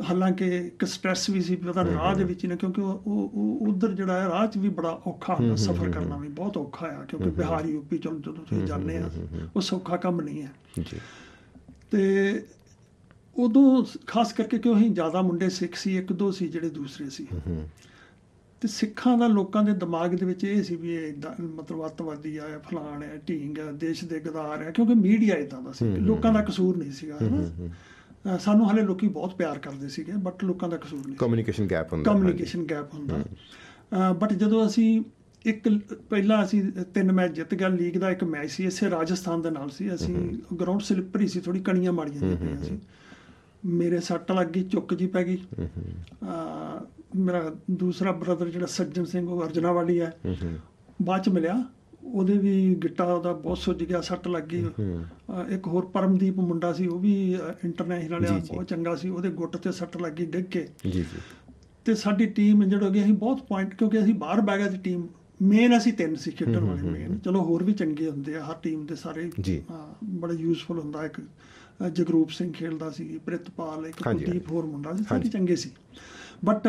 Speaker 2: ਹਾਲਾਂਕਿ ਇੱਕ ਸਟ੍ਰੈਸ ਵੀ ਸੀ ਪਤਾ ਰਾਹ ਦੇ ਵਿੱਚ ਨਾ ਕਿਉਂਕਿ ਉਹ ਉਹ ਉਧਰ ਜਿਹੜਾ ਹੈ ਰਾਹ 'ਚ ਵੀ ਬੜਾ ਔਖਾ ਹੁੰਦਾ ਸਫ਼ਰ ਕਰਨਾ ਵੀ ਬਹੁਤ ਔਖਾ ਆ ਕਿਉਂਕਿ ਬਿਹਾਰ ਯੂਪੀ ਚੋਂ ਜਦੋਂ ਤੁਸੀਂ ਜਾਂਦੇ ਆ ਉਹ ਸੌਖਾ ਕੰਮ ਨਹੀਂ ਹੈ।
Speaker 1: ਜੀ।
Speaker 2: ਤੇ ਉਦੋਂ ਖਾਸ ਕਰਕੇ ਕਿਉਂ ਅਸੀਂ ਜ਼ਿਆਦਾ ਮੁੰਡੇ ਸਿੱਖ ਸੀ ਇੱਕ ਦੋ ਸੀ ਜਿਹੜੇ ਦੂਸਰੇ ਸੀ। ਤੇ ਸਿੱਖਾਂ ਦਾ ਲੋਕਾਂ ਦੇ ਦਿਮਾਗ ਦੇ ਵਿੱਚ ਇਹ ਸੀ ਵੀ ਇਹ ਮਤਲਬ ਅੱਤਵਾਦੀ ਆ ਫਲਾਣ ਹੈ ਢੀਂਗ ਹੈ ਦੇਸ਼ ਦੇ ਗਦਾਰ ਹੈ ਕਿਉਂਕਿ ਮੀਡੀਆ ਇਦਾਂ ਦਾ ਸੀ। ਲੋਕਾਂ ਦਾ ਕਸੂਰ ਨਹੀਂ ਸੀਗਾ ਹਨਾ। ਸਾਨੂੰ ਹਲੇ ਲੋਕੀ ਬਹੁਤ ਪਿਆਰ ਕਰਦੇ ਸੀਗੇ ਬਟ ਲੋਕਾਂ ਦਾ ਕਸੂਰ ਨਹੀਂ
Speaker 1: ਕਮਿਊਨੀਕੇਸ਼ਨ ਗੈਪ ਹੁੰਦਾ
Speaker 2: ਕਮਿਊਨੀਕੇਸ਼ਨ ਗੈਪ ਹੁੰਦਾ। ਬਟ ਜਦੋਂ ਅਸੀਂ ਇੱਕ ਪਹਿਲਾਂ ਅਸੀਂ ਤਿੰਨ ਮੈਚ ਜਿੱਤ ਗਿਆ ਲੀਗ ਦਾ ਇੱਕ ਮੈਚ ਸੀ ਇਸੇ ਰਾਜਸਥਾਨ ਦੇ ਨਾਲ ਸੀ। ਅਸੀਂ ਗਰਾਊਂਡ ਸਲਿੱਪਰੀ ਸੀ ਥੋੜੀ ਕਣੀਆਂ ਜਿਹੀਆਂ ਪਈਆਂ ਸੀ। ਮੇਰੇ ਸੱਟ ਲੱਗ ਗਈ ਚੁੱਕ ਜੀ ਪੈ ਗਈ। ਅਹ, ਮੇਰਾ ਦੂਸਰਾ ਬ੍ਰਦਰ ਜਿਹੜਾ ਸੱਜਣ ਸਿੰਘ ਉਹ ਅਰਜਨਾ ਵਾਲੀ ਹੈ ਬਾਅਦ ਚ ਮਿਲਿਆ। ਉਹਦੇ ਵੀ ਗਿੱਟਾ ਉਹਦਾ ਬਹੁਤ ਸੁੱਜ ਗਿਆ ਸੱਟ ਲੱਗ ਗਈ। ਇੱਕ ਹੋਰ ਪਰਮਦੀਪ ਮੁੰਡਾ ਸੀ ਉਹ ਵੀ ਇੰਟਰਨੈਸ਼ਨਲ ਆ। ਬਹੁਤ ਚੰਗਾ ਸੀ। ਉਹਦੇ ਗੁੱਟ ਤੇ ਸੱਟ ਲੱਗ ਗਈ ਡਿੱਗ ਕੇ।
Speaker 1: ਜੀ ਜੀ।
Speaker 2: ਤੇ ਸਾਡੀ ਟੀਮ ਇੰਜਰਡ ਹੋ ਗਈ। ਅਸੀਂ ਬਹੁਤ ਪੁਆਇੰਟ ਕਿਉਂਕਿ ਅਸੀਂ ਬਾਹਰ ਬਹਿ ਗਏ ਸੀ ਟੀਮ ਮੇਨ ਅਸੀਂ ਤਿੰਨ ਸੀ ਖੇਡਣ ਵਾਲੇ ਮੇਨ ਚਲੋ ਹੋਰ ਵੀ ਚੰਗੇ ਹੁੰਦੇ ਆ ਹਰ ਟੀਮ ਦੇ ਸਾਰੇ। ਬੜਾ ਯੂਸਫੁਲ ਹੁੰਦਾ ਇੱਕ ਜਗਰੂਪ ਸਿੰਘ ਖੇਡਦਾ ਸੀ ਪ੍ਰਿਤਪਾਲ ਇੱਕ ਕੁਲਦੀਪ ਹੋਰ ਮੁੰਡਾ ਸੀ ਸਾਰੇ। ਚੰਗੇ ਸੀ। ਬਟ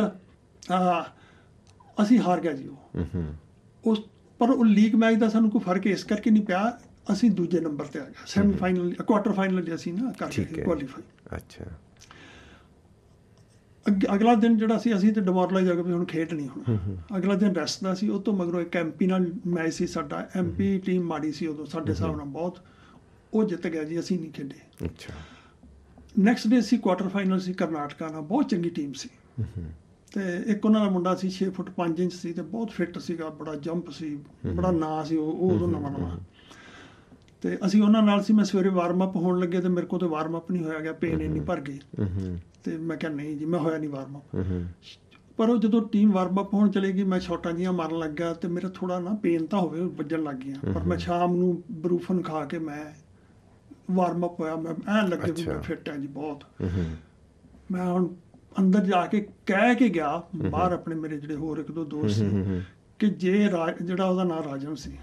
Speaker 2: ਅਸੀਂ ਹਾਰ ਗਿਆ ਜੀ ਉਹ।
Speaker 1: ਹੂੰ
Speaker 2: ਉਸ ਪਰ ਉਹ ਲੀਗ ਮੈਚ ਦਾ ਸਾਨੂੰ ਕੋਈ ਫ਼ਰਕ ਇਸ ਕਰਕੇ ਨਹੀਂ ਪਿਆ ਅਸੀਂ ਦੂਜੇ ਨੰਬਰ ਤੇ ਆ ਗਏ। ਸੈਮੀ ਫਾਈਨਲ ਕੁਆਟਰ ਫਾਈਨਲ ਜੇ ਅਸੀਂ ਨਾ ਕਰ ਗਏ। ਕੁਆਲੀਫਾਈ
Speaker 1: ਅੱਛਾ।
Speaker 2: ਅੱਗੇ- ਅਗਲਾ ਦਿਨ ਜਿਹੜਾ ਸੀ ਅਸੀਂ ਤੇ ਡਿਮੋਰਲਾਈਜ਼ ਹੋ ਗਏ ਵੀ ਹੁਣ ਖੇਡ ਨਹੀਂ ਹੋਣਾ। ਅਗਲਾ ਦਿਨ ਰੈਸਟ ਦਾ ਸੀ ਉਹ ਤੋਂ ਮਗਰੋਂ ਇੱਕ ਐਮਪੀ ਨਾਲ ਮੈਚ ਸੀ ਸਾਡਾ। ਐਮਪੀ ਟੀਮ ਮਾੜੀ ਸੀ ਉਦੋਂ ਸਾਡੇ ਹਿਸਾਬ ਨਾਲ ਬਹੁਤ ਉਹ ਜਿੱਤ ਗਿਆ ਜੀ ਅਸੀਂ ਨਹੀਂ ਖੇਡੇ।
Speaker 1: ਅੱਛਾ।
Speaker 2: ਨੈਕਸਟ ਡੇ ਸੀ ਕੁਆਟਰ ਫਾਈਨਲ ਸੀ ਕਰਨਾਟਕਾ ਨਾਲ ਬਹੁਤ ਚੰਗੀ ਟੀਮ ਸੀ। ਤੇ ਇੱਕ ਉਹਨਾਂ ਦਾ ਮੁੰਡਾ ਸੀ 6 ਫੁੱਟ 5 ਇੰਚ ਸੀ ਤੇ ਬਹੁਤ ਫਿੱਟ ਸੀਗਾ ਬੜਾ ਜੰਪ ਸੀ ਬੜਾ ਨਾਂ ਸੀ ਉਹ ਉਹ ਉਦੋਂ ਨਵਾਂ ਨਵਾਂ। ਤੇ ਅਸੀਂ ਉਹਨਾਂ ਨਾਲ ਸੀ ਮੈਂ ਸਵੇਰੇ ਵਾਰਮ ਅਪ ਹੋਣ ਲੱਗੇ ਤੇ ਮੇਰੇ ਕੋਲ ਤੇ ਵਾਰਮ ਅਪ ਨਹੀਂ ਹੋਇਆ ਗਿਆ ਪੇਨ ਇੰਨੀ ਭਰ ਗਈ। ਤੇ ਮੈਂ ਕਿਹਾ ਨਹੀਂ ਜੀ ਮੈਂ ਹੋਇਆ ਨਹੀਂ ਵਾਰਮ ਅਪ ਪਰ ਉਹ ਜਦੋਂ ਟੀਮ ਵਾਰਮ ਅਪ ਹੋਣ ਚਲੇਗੀ ਮੈਂ ਸ਼ਾਟਾਂ ਜੀਆਂ ਮਾਰਨ ਲੱਗਾ ਤੇ ਮੇਰਾ ਥੋੜਾ ਨਾ ਪੇਨ ਤਾਂ ਹੋਵੇ ਵੱਜਣ ਲੱਗ ਗਿਆ ਪਰ ਮੈਂ ਸ਼ਾਮ ਨੂੰ ਬਰੂਫਨ ਖਾ ਕੇ ਮੈਂ ਵਾਰਮ ਅਪ ਹੋਇਆ ਮੈਂ ਐਨ ਲੱਗੇ ਵੀ ਮੈਂ। ਫਿੱਟ ਹਾਂ ਜੀ ਬਹੁਤ। ਮੈਂ ਹੁਣ ਅੰਦਰ ਜਾ ਕੇ ਕਹਿ ਕੇ ਗਿਆ ਬਾਹਰ ਆਪਣੇ ਮੇਰੇ ਜਿਹੜੇ ਹੋਰ ਇੱਕ ਦੋ ਦੋਸਤ ਸੀ ਕਿ ਜੇ ਜਿਹੜਾ ਉਹਦਾ ਨਾਮ ਰਾਜਨ ਸੀ।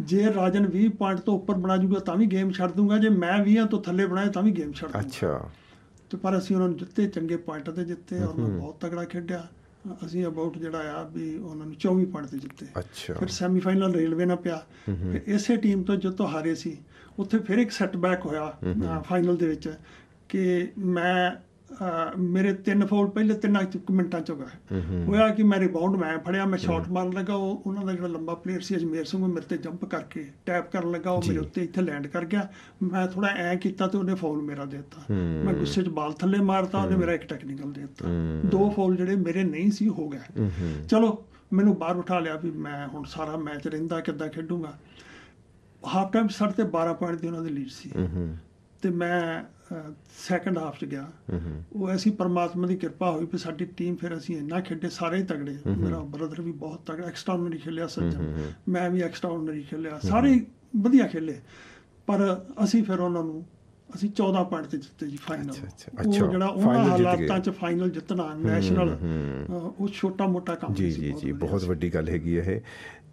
Speaker 2: ਜੇ ਰਾਜਨ 20 ਪੁਆਇੰਟ ਤੋਂ ਉੱਪਰ ਬਣਾ ਜੂਗਾ ਤਾਂ ਵੀ ਗੇਮ ਛੱਡ ਦੂੰਗਾ ਜੇ ਮੈਂ 20 ਤੋਂ ਥੱਲੇ ਬਣਾਏ ਤਾਂ ਵੀ ਗੇਮ ਛੱਡ ਦੂੰਗਾ।
Speaker 1: ਅੱਛਾ।
Speaker 2: ਤੇ ਪਰ ਅਸੀਂ ਉਹਨਾਂ ਨੂੰ ਜਿੱਤੇ ਚੰਗੇ ਪੁਆਇੰਟਾਂ ਤੇ ਜਿੱਤੇ ਔਰ ਮੈਂ ਬਹੁਤ ਤਗੜਾ ਖੇਡਿਆ। ਅਸੀਂ ਅਬਾਊਟ ਜਿਹੜਾ ਆ ਵੀ ਉਹਨਾਂ ਨੂੰ 24 ਪੁਆਇੰਟ ਤੇ ਜਿੱਤੇ।
Speaker 1: ਅੱਛਾ।
Speaker 2: ਫਿਰ ਸੈਮੀਫਾਈਨਲ ਰੇਲਵੇ ਨਾਲ ਪਿਆ। ਫਿਰ ਇਸੇ ਟੀਮ ਤੋਂ ਜਦੋਂ ਹਾਰੇ ਸੀ ਉੱਥੇ ਫਿਰ ਇੱਕ ਸੈਟਬੈਕ ਹੋਇਆ ਫਾਈਨਲ ਦੇ ਵਿੱਚ ਕਿ ਮੈਂ ਮੇਰੇ ਤਿੰਨ ਫਾਉਲ ਪਹਿਲੇ ਤਿੰਨਾਂ ਮਿੰਟਾਂ ਚ ਹੋ ਗਏ ਹੋਇਆ ਕਿ ਮੈਂ ਰਿਬਾਉਂਡ ਮੈਂ ਫੜਿਆ ਮੈਂ ਸ਼ਾਟ ਮਾਰਨ ਲੱਗਾ ਉਹ ਉਹਨਾਂ ਦਾ ਜਿਹੜਾ ਲੰਬਾ ਪਲੇਅਰ ਸੀ ਅਜਮੇਰ ਸਿੰਘ ਉਹ ਮੇਰੇ ਤੇ ਜੰਪ ਕਰਕੇ ਟੈਪ ਕਰਨ ਲੱਗਾ ਉਹ ਮੇਰੇ ਉੱਤੇ ਇੱਥੇ ਲੈਂਡ ਕਰ ਗਿਆ। ਮੈਂ ਥੋੜਾ ਐ ਕੀਤਾ ਤੇ ਉਹਨੇ ਫਾਉਲ ਮੇਰਾ ਦੇ ਦਿੱਤਾ। ਮੈਂ ਗੁੱਸੇ 'ਚ ਬਾਲ ਥੱਲੇ ਮਾਰਤਾ ਉਹਨੇ ਮੇਰਾ ਇੱਕ ਟੈਕਨੀਕਲ ਦੇ ਦਿੱਤਾ। ਦੋ ਫਾਉਲ ਜਿਹੜੇ ਮੇਰੇ ਨਹੀਂ ਸੀ ਹੋ ਗਏ। ਚਲੋ ਮੈਨੂੰ ਬਾਹਰ ਉਠਾ ਲਿਆ ਵੀ ਮੈਂ ਹੁਣ ਸਾਰਾ ਮੈਚ ਰਹਿੰਦਾ ਕਿੱਦਾਂ ਖੇਡੂੰਗਾ। ਹਾਫ ਟਾਈਮ ਸਾਡੇ ਤੇ 12 ਪੁਆਇੰਟ ਦੀ ਉਹਨਾਂ ਦੀ ਲੀਡ ਸੀ। ਤੇ ਮੈਂ ਸੈਕੰਡ ਹਾਫ 'ਚ ਗਿਆ। ਉਹ ਐਸੀ ਪਰਮਾਤਮਾ ਦੀ ਕਿਰਪਾ ਹੋਈ ਕਿ ਸਾਡੀ ਟੀਮ ਫਿਰ ਅਸੀਂ ਇੰਨਾ ਖੇਡੇ ਸਾਰੇ ਹੀ ਤਗੜੇ। ਮੇਰਾ ਬ੍ਰਦਰ ਵੀ ਬਹੁਤ ਤਗੜਾ ਐਕਸਟਰਾਆਰਡਨਰੀ ਖੇਲਿਆ ਸੱਜਣ। ਮੈਂ ਵੀ ਐਕਸਟਰਾਆਰਡਨਰੀ ਖੇਲਿਆ। ਸਾਰੇ ਵਧੀਆ ਖੇਲੇ। ਪਰ ਅਸੀਂ ਫਿਰ ਉਹਨਾਂ ਨੂੰ ਅਸੀਂ 14 ਪੁਆਇੰਟ ਤੇ ਜਿੱਤੇ ਜੀ ਫਾਈਨਲ
Speaker 1: ਅੱਛਾ, ਅੱਛਾ,
Speaker 2: ਉਹ ਜਿਹੜਾ ਉਹਨਾਂ ਹਾਲਾਤਾਂ। 'ਚ ਫਾਈਨਲ ਜਿੱਤਣਾ ਨੈਸ਼ਨਲ ਉਹ ਛੋਟਾ ਮੋਟਾ ਕੰਮ ਸੀ
Speaker 1: ਜੀ ਜੀ ਬਹੁਤ। ਵੱਡੀ ਗੱਲ ਹੈਗੀ ਇਹ।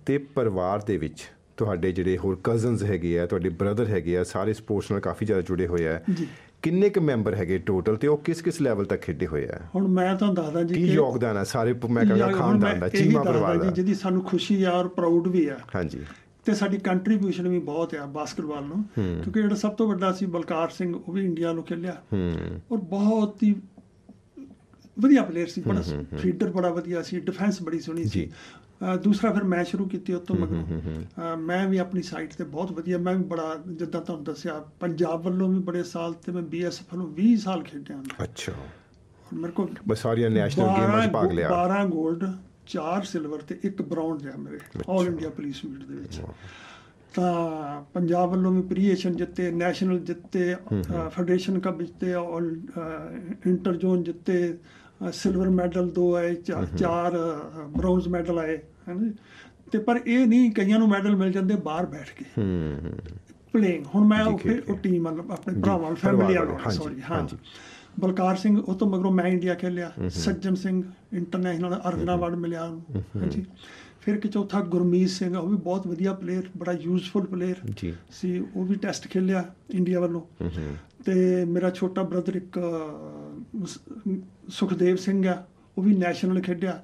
Speaker 1: ਤੇ ਪਰਿਵਾਰ ਦੇ ਵਿੱਚ ਤੁਹਾਡੇ ਜਿਹੜੇ ਹੋਰ ਕਜ਼ਨਸ ਹੈਗੇ ਆ ਤੁਹਾਡੇ ਬ੍ਰਦਰ ਹੈਗੇ ਆ ਸਾਰੇ ਸਪੋਰਟਸ ਨਾਲ ਕਾਫੀ ਜ਼ਿਆਦਾ ਜੁੜੇ ਹੋਏ ਆ।
Speaker 2: ਜੀ।
Speaker 1: ਕਿੰਨੇ ਕੁ ਮੈਂਬਰ ਹੈਗੇ ਟੋਟਲ ਤੇ ਉਹ ਕਿਸ ਕਿਸ ਲੈਵਲ ਤੱਕ ਖੇਡੇ ਹੋਏ ਆ?
Speaker 2: ਹੁਣ ਮੈਂ ਤੁਹਾਨੂੰ ਦੱਸਦਾ ਜੀ
Speaker 1: ਕੀ ਯੋਗਦਾਨ ਹੈ ਸਾਰੇ ਮੈਂ ਕਹਿੰਦਾ ਖਾਨਦਾਨ ਦਾ ਚੀਮਾ ਪਰਿਵਾਰ
Speaker 2: ਜੀ,
Speaker 1: ਦਾ।
Speaker 2: ਜਿਹਦੀ ਸਾਨੂੰ ਖੁਸ਼ੀ ਆ ਔਰ ਪ੍ਰਾਊਡ ਵੀ ਆ।
Speaker 1: ਹਾਂਜੀ।
Speaker 2: ਤੇ ਸਾਡੀ ਕੰਟਰੀਬਿਊਸ਼ਨ ਵੀ ਬਹੁਤ ਆ ਬਾਸਕਟਬਾਲ ਨੂੰ। ਕਿਉਂਕਿ ਜਿਹੜਾ ਸਭ ਤੋਂ ਵੱਡਾ ਸੀ ਬਲਕਾਰ ਸਿੰਘ ਉਹ ਵੀ ਇੰਡੀਆ ਨੂੰ ਖੇਲਿਆ।
Speaker 1: ਹੂੰ।
Speaker 2: ਔਰ ਬਹੁਤ ਹੀ ਵਧੀਆ ਪਲੇਅਰ ਸੀ ਬੜਾ ਫੀਡਰ ਬੜਾ ਵਧੀਆ ਸੀ ਡਿਫੈਂਸ ਬੜੀ ਸੋਹਣੀ ਸੀ। ਦੂਸਰਾ ਫਿਰ ਮੈਂ ਸ਼ੁਰੂ ਕੀਤੀ ਉਸ ਤੋਂ ਮਗਰੋਂ। ਮੈਂ ਵੀ ਆਪਣੀ ਸਾਈਡ ਤੇ ਬਹੁਤ ਵਧੀਆ ਮੈਂ ਵੀ ਬੜਾ ਜਿੱਦਾਂ ਤੁਹਾਨੂੰ ਦੱਸਿਆ ਪੰਜਾਬ ਵੱਲੋਂ ਵੀ ਬੜੇ ਸਾਲ ਤੇ ਮੈਂ ਬੀਐਸਐਫ ਵੱਲੋਂ 20 ਸਾਲ ਖੇਡਿਆ
Speaker 1: ਅੱਛਾ।
Speaker 2: ਮੇਰੇ ਕੋਲ
Speaker 1: ਬਸ ਸਾਰੀਆਂ ਨੈਸ਼ਨਲ ਗੇਮਾਂ 'ਚ ਭਾਗ ਲਿਆ।
Speaker 2: 12 골ਡ 4 ਸਿਲਵਰ ਤੇ ਇੱਕ ਬ੍ਰਾਊਨ ਜਿਹਾ ਮੇਰੇ ਆਲ ਇੰਡੀਆ ਪੁਲਿਸ ਮੀਟ ਦੇ ਵਿੱਚ। ਤਾਂ ਪੰਜਾਬ ਵੱਲੋਂ ਵੀ ਪ੍ਰੀਏਸ਼ਨ ਜਿੱਤੇ ਨੈਸ਼ਨਲ ਜਿੱਤੇ ਫੈਡਰੇਸ਼ਨ ਕੱਪ ਜਿੱਤੇ ਆਲ ਇੰਟਰ ਜ਼ੋਨ ਜਿੱਤੇ ਸਿਲਵਰ ਮੈਡਲ ਦੋ ਆਏ ਚਾਰ ਬ੍ਰੌਂਜ਼ ਮੈਡਲ ਆਏ ਹੈ ਜੀ? ਤੇ ਪਰ ਇਹ ਨਹੀਂ ਕਈਆਂ ਨੂੰ ਮੈਡਲ ਮਿਲ ਜਾਂਦੇ ਬਾਹਰ ਬੈਠ ਕੇ।
Speaker 1: ਹੂੰ
Speaker 2: ਪਲੇਇੰਗ ਹੁਣ ਮੈਂ ਉਹ ਫਿਰ ਉਹ। ਟੀਮ ਮਤਲਬ ਆਪਣੇ ਭਰਾਵਾਂ ਫੈਮਿਲੀ
Speaker 1: ਵਾਲੇ,
Speaker 2: ਸੌਰੀ ਹਾਂ।
Speaker 1: ਹਾਂਜੀ।
Speaker 2: ਬਲਕਾਰ ਸਿੰਘ ਉਹ ਤੋਂ ਮਗਰੋਂ ਮੈਂ ਇੰਡੀਆ ਖੇਲਿਆ। ਸੱਜਣ ਸਿੰਘ ਇੰਟਰਨੈਸ਼ਨਲ ਅਰਜਨ ਅਵਾਰਡ ਮਿਲਿਆ ਹਾਂਜੀ। ਫਿਰ ਇੱਕ ਚੌਥਾ ਗੁਰਮੀਤ ਸਿੰਘ ਉਹ ਵੀ ਬਹੁਤ ਵਧੀਆ ਪਲੇਅਰ ਬੜਾ ਯੂਜ਼ਫੁਲ ਪਲੇਅਰ
Speaker 1: ਜੀ।
Speaker 2: ਸੀ ਉਹ ਵੀ ਟੈਸਟ ਖੇਲਿਆ ਇੰਡੀਆ ਵੱਲੋਂ। ਤੇ ਮੇਰਾ ਛੋਟਾ ਬ੍ਰਦਰ ਇੱਕ ਸੁਖਦੇਵ ਸਿੰਘ ਆ ਉਹ ਵੀ ਨੈਸ਼ਨਲ ਖੇਡਿਆ।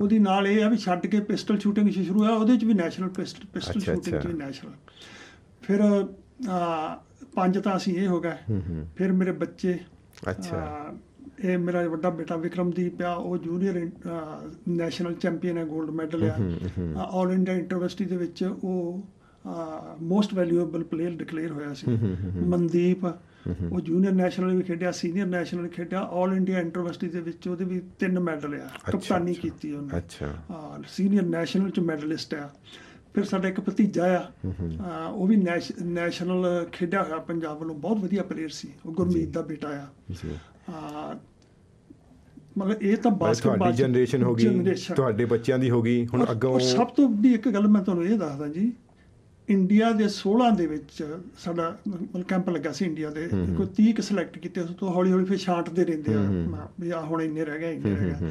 Speaker 2: ਉਹਦੀ ਨਾਲ ਇਹ ਆ ਵੀ ਛੱਡ ਕੇ ਪਿਸਟਲ ਸ਼ੂਟਿੰਗ ਸ਼ੁਰੂ ਹੋਇਆ ਉਹਦੇ ਚ ਵੀ ਨੈਸ਼ਨਲ ਪਿਸਟਲ ਸ਼ੂਟਿੰਗ ਚ ਨੈਸ਼ਨਲ ਫਿਰ ਆ, ਪੰਜ ਤਾਂ ਅਸੀਂ ਇਹ ਹੋ ਗਏ। ਫਿਰ ਮੇਰੇ ਬੱਚੇ
Speaker 1: ਅੱਛਾ।
Speaker 2: ਇਹ ਮੇਰਾ ਵੱਡਾ ਬੇਟਾ ਵਿਕਰਮਦੀਪ ਆ ਉਹ ਜੂਨੀਅਰ ਨੈਸ਼ਨਲ ਚੈਂਪੀਅਨ ਹੈ 골ਡ ਮੈਡਲ ਆ ਆਲ ਇੰਡੀਆ ਯੂਨੀਵਰਸਿਟੀ ਦੇ ਵਿੱਚ ਉਹ ਮੋਸਟ ਵੈਲਿਊਏਬਲ ਪਲੇਅਰ ਡਿਕਲੇਅਰ ਹੋਇਆ ਸੀ। ਮਨਦੀਪ ਉਹ ਜੂਨੀਅਰ ਨੈਸ਼ਨਲ ਵੀ ਖੇਡਿਆ ਸੀਨੀਅਰ ਨੈਸ਼ਨਲ ਖੇਡਿਆ ਆਲ ਇੰਡੀਆ ਯੂਨੀਵਰਸਿਟੀ ਦੇ ਵਿੱਚ ਉਹਦੇ ਵੀ ਤਿੰਨ ਮੈਡਲ ਆ। ਕਪਤਾਨੀ। ਕੀਤੀ ਉਹਨੇ।
Speaker 1: ਅੱਛਾ।
Speaker 2: ਸੀਨੀਅਰ ਨੈਸ਼ਨਲ ਚ ਮੈਡਲਿਸਟ ਆ। ਫਿਰ ਸਾਡਾ ਇੱਕ ਭਤੀਜਾ ਆ ਉਹ ਵੀ ਨੈਸ਼- ਨੈਸ਼ਨਲ ਖੇਡਿਆ ਹੋਇਆ ਪੰਜਾਬ ਵੱਲੋਂ ਬਹੁਤ ਵਧੀਆ ਪਲੇਅਰ ਸੀ। ਉਹ ਗੁਰਮੀਤ ਦਾ ਬੇਟਾ ਆ, ਮਤਲਬ ਇਹ ਤਾਂ
Speaker 1: ਬਸ
Speaker 2: ਬਾਸਕਟਬਾਲ
Speaker 1: ਤੁਹਾਡੀ ਜਨਰੇਸ਼ਨ ਹੋ ਗਈ। ਤੁਹਾਡੇ ਬੱਚਿਆਂ ਦੀ ਹੋ ਗਈ ਹੁਣ ਅੱਗੋਂ
Speaker 2: ਸਭ ਤੋਂ ਵੱਡੀ ਇੱਕ ਗੱਲ ਮੈਂ ਤੁਹਾਨੂੰ ਇਹ ਦੱਸਦਾ ਜੀ ਇੰਡੀਆ ਦੇ 16 ਦੇ ਵਿੱਚ ਸਾਡਾ ਕੈਂਪ ਲੱਗਾ ਸੀ ਇੰਡੀਆ ਦੇ ਕੋਈ 30 ਕ ਸਿਲੈਕਟ ਕੀਤੇ ਉਸ ਤੋਂ ਹੌਲੀ ਹੌਲੀ ਫਿਰ ਛਾਂਟਦੇ ਰਹਿੰਦੇ ਆ। ਵੀ ਆ ਹੁਣ ਇੰਨੇ ਰਹਿ ਗਏ ਇੰਨੇ ਰਹਿ ਗਏ।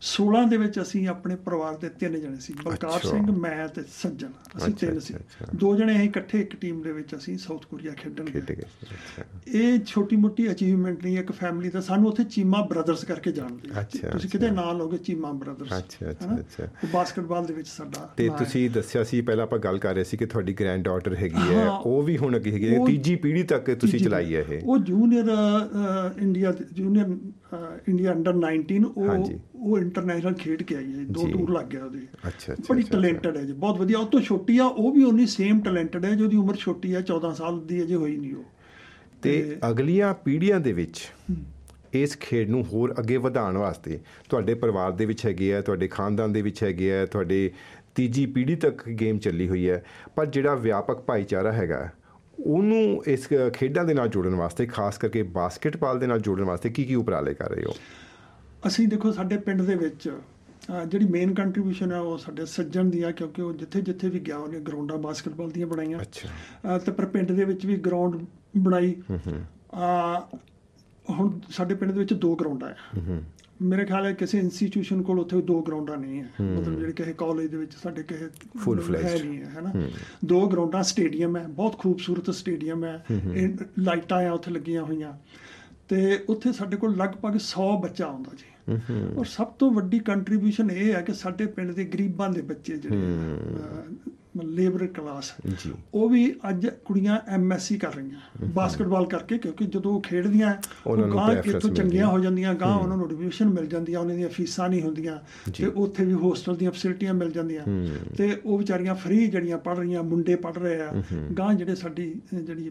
Speaker 2: 16 ਦੇ ਵਿੱਚ ਅਸੀਂ ਆਪਣੇ ਪਰਿਵਾਰ ਦੇ ਤਿੰਨ ਜਣੇ ਸੀ ਬਲਕਾਰ। ਸਿੰਘ ਮੈਂ ਤੇ ਸੱਜਣ ਅਸੀਂ ਤਿੰਨ ਸੀ। ਦੋ ਜਣੇ ਅਸੀਂ ਇਕੱਠੇ ਇੱਕ ਟੀਮ ਦੇ ਵਿੱਚ ਅਸੀਂ ਸਾਊਥ ਕੋਰੀਆ ਖੇਡਣ
Speaker 1: ਖੇਡ
Speaker 2: ਗਏ ਇਹ ਛੋਟੀ ਮੋਟੀ ਅਚੀਵਮੈਂਟ ਨਹੀਂ ਇੱਕ ਫੈਮਿਲੀ ਦਾ ਸਾਨੂੰ ਉੱਥੇ ਚੀਮਾ ਬ੍ਰਦਰਸ ਕਰਕੇ ਜਾਣਦੇ ਤੁਸੀਂ। ਕਿਤੇ ਨਾਂ ਲਓਗੇ ਚੀਮਾ ਬ੍ਰਦਰਸ
Speaker 1: ਅੱਛਾ, ਅੱਛਾ? ਅੱਛਾ।
Speaker 2: ਉਹ ਬਾਸਕਟਬਾਲ ਦੇ ਵਿੱਚ ਸਾਡਾ
Speaker 1: ਤੇ। ਤੁਸੀਂ ਦੱਸਿਆ ਸੀ ਪਹਿਲਾਂ ਆਪਾਂ ਗੱਲ ਕਰ ਰਹੇ ਸੀ ਕਿ ਤੁਹਾਡੀ ਗ੍ਰੈਂਡ ਡਾਟਰ ਹੈਗੀ ਹੈ। ਉਹ ਵੀ ਹੁਣ ਅੱਗੇ ਹੈਗੀ ਹੈ ਤੀਜੀ ਪੀੜ੍ਹੀ ਤੱਕ ਤੁਸੀਂ ਚਲਾਈ ਹੈ ਇਹ
Speaker 2: ਉਹ junior India junior India under 19 ਉਹ। ਉਹ ਇੰਟਰਨੈਸ਼ਨਲ ਖੇਡ ਕੇ ਆਈ ਹੈ ਦੋ। ਟੂਰ ਲੱਗ ਗਿਆ ਉਹਦੇ।
Speaker 1: ਅੱਛਾ, ਅੱਛਾ,
Speaker 2: ਬੜੀ ਟੈਲੈਂਟਡ ਹੈ ਜੀ ਬਹੁਤ ਵਧੀਆ। ਉਹ ਤੋਂ ਛੋਟੀ ਆ ਉਹ ਵੀ ਉਨੀ ਸੇਮ ਟੈਲੈਂਟਡ ਹੈ ਜਿਹਦੀ ਉਮਰ ਛੋਟੀ ਆ 14 ਸਾਲ ਦੀ ਅਜੇ ਹੋਈ ਨਹੀਂ ਉਹ।
Speaker 1: ਤੇ ਅਗਲੀਆਂ ਪੀੜ੍ਹੀਆਂ ਦੇ ਵਿੱਚ ਇਸ ਖੇਡ ਨੂੰ ਹੋਰ ਅੱਗੇ ਵਧਾਉਣ ਵਾਸਤੇ ਤੁਹਾਡੇ ਪਰਿਵਾਰ ਦੇ ਵਿੱਚ ਹੈਗੇ ਆ ਤੁਹਾਡੇ ਖਾਨਦਾਨ ਦੇ ਵਿੱਚ ਹੈਗੇ ਆ ਤੁਹਾਡੇ ਤੀਜੀ ਪੀੜ੍ਹੀ ਤੱਕ ਗੇਮ ਚੱਲੀ ਹੋਈ ਹੈ। ਪਰ ਜਿਹੜਾ ਵਿਆਪਕ ਭਾਈਚਾਰਾ ਹੈਗਾ ਉਹਨੂੰ ਇਸ ਖੇਡਾਂ ਦੇ ਨਾਲ ਜੋੜਨ ਵਾਸਤੇ ਖਾਸ ਕਰਕੇ ਬਾਸਕਟਬਾਲ ਦੇ ਨਾਲ ਜੋੜਨ ਵਾਸਤੇ ਕੀ ਕੀ ਉਪਰਾਲੇ ਕਰ ਰਹੇ ਹੋ?
Speaker 2: ਅਸੀਂ ਦੇਖੋ ਸਾਡੇ ਪਿੰਡ ਦੇ ਵਿੱਚ ਜਿਹੜੀ ਮੇਨ ਕੰਟਰੀਬਿਊਸ਼ਨ ਹੈ ਉਹ ਸਾਡੇ ਸੱਜਣ ਦੀ ਆ ਕਿਉਂਕਿ ਉਹ ਜਿੱਥੇ ਜਿੱਥੇ ਵੀ ਗਿਆ ਉਹਨੇ ਗਰਾਊਂਡਾਂ ਬਾਸਕਟਬਾਲ ਦੀਆਂ ਬਣਾਈਆਂ।
Speaker 1: ਅੱਛਾ।
Speaker 2: ਤੇ ਪਰ ਪਿੰਡ ਦੇ ਵਿੱਚ ਵੀ ਗਰਾਊਂਡ ਬਣਾਈ। ਅਹ, ਹੁਣ ਸਾਡੇ ਪਿੰਡ ਦੇ ਵਿੱਚ ਦੋ ਗਰਾਊਂਡਾਂ ਆ। ਮੇਰੇ ਖਿਆਲ ਹੈ ਕਿਸੇ ਇੰਸਟੀਚਿਊਸ਼ਨ ਕੋਲ ਉੱਥੇ ਦੋ ਗਰਾਊਂਡਾਂ ਨਹੀਂ ਹੈ। ਮਤਲਬ ਜਿਹੜੇ ਕਿਸੇ ਕਾਲਜ ਦੇ ਵਿੱਚ ਸਾਡੇ ਕਿਸੇ ਹੈ
Speaker 1: fledged।
Speaker 2: ਨਹੀਂ ਹੈ ਹੈਨਾ? ਦੋ ਗਰਾਊਂਡਾਂ ਸਟੇਡੀਅਮ ਹੈ ਬਹੁਤ ਖੂਬਸੂਰਤ ਸਟੇਡੀਅਮ ਹੈ। ਲਾਈਟਾਂ ਆ ਉੱਥੇ ਲੱਗੀਆਂ ਹੋਈਆਂ। ਤੇ ਉੱਥੇ ਸਾਡੇ ਕੋਲ ਲਗਭਗ 100 ਬੱਚਾ ਆਉਂਦਾ ਜੀ। ਔਰ ਸਭ ਤੋਂ ਵੱਡੀ ਕੰਟਰੀਬਿਊਸ਼ਨ ਇਹ ਹੈ ਕਿ ਸਾਡੇ ਪਿੰਡ ਦੇ ਗਰੀਬਾਂ ਦੇ ਬੱਚੇ ਜਿਹੜੇ ਲੇਬਰ ਕਲਾਸ ਉਹ ਵੀ ਅੱਜ ਕੁੜੀਆਂ ਐਮਐਸਸੀ ਕਰ ਰਹੀਆਂ ਬਾਸਕਟਬਾਲ ਕਰਕੇ ਕਿਉਂਕਿ ਜਦੋਂ ਉਹ ਖੇਡਦੀਆਂ ਉਹ ਗਾਂ
Speaker 1: ਮਿਲਦੀ
Speaker 2: ਚੰਗੀਆਂ
Speaker 1: ਹੈ।
Speaker 2: ਜਾਂਦੀਆਂ ਗਾਂ ਉਹਨਾਂ ਨੂੰ ਐਡਮਿਸ਼ਨ ਮਿਲ ਜਾਂਦੀ ਆ ਉਹਨਾਂ ਦੀਆਂ ਫੀਸਾਂ ਨਹੀਂ ਹੁੰਦੀਆਂ। ਤੇ ਉੱਥੇ ਵੀ ਹੋਸਟਲ ਦੀਆਂ ਫੈਸਿਲਿਟੀਆਂ ਮਿਲ ਜਾਂਦੀਆਂ। ਤੇ ਉਹ ਵਿਚਾਰੀਆਂ ਫ੍ਰੀ ਜਿਹੜੀਆਂ ਪੜ ਰਹੀਆਂ ਮੁੰਡੇ ਪੜ ਰਹੇ ਆ ਗਾਂ ਜਿਹੜੇ ਸਾਡੀ ਜਿਹੜੀ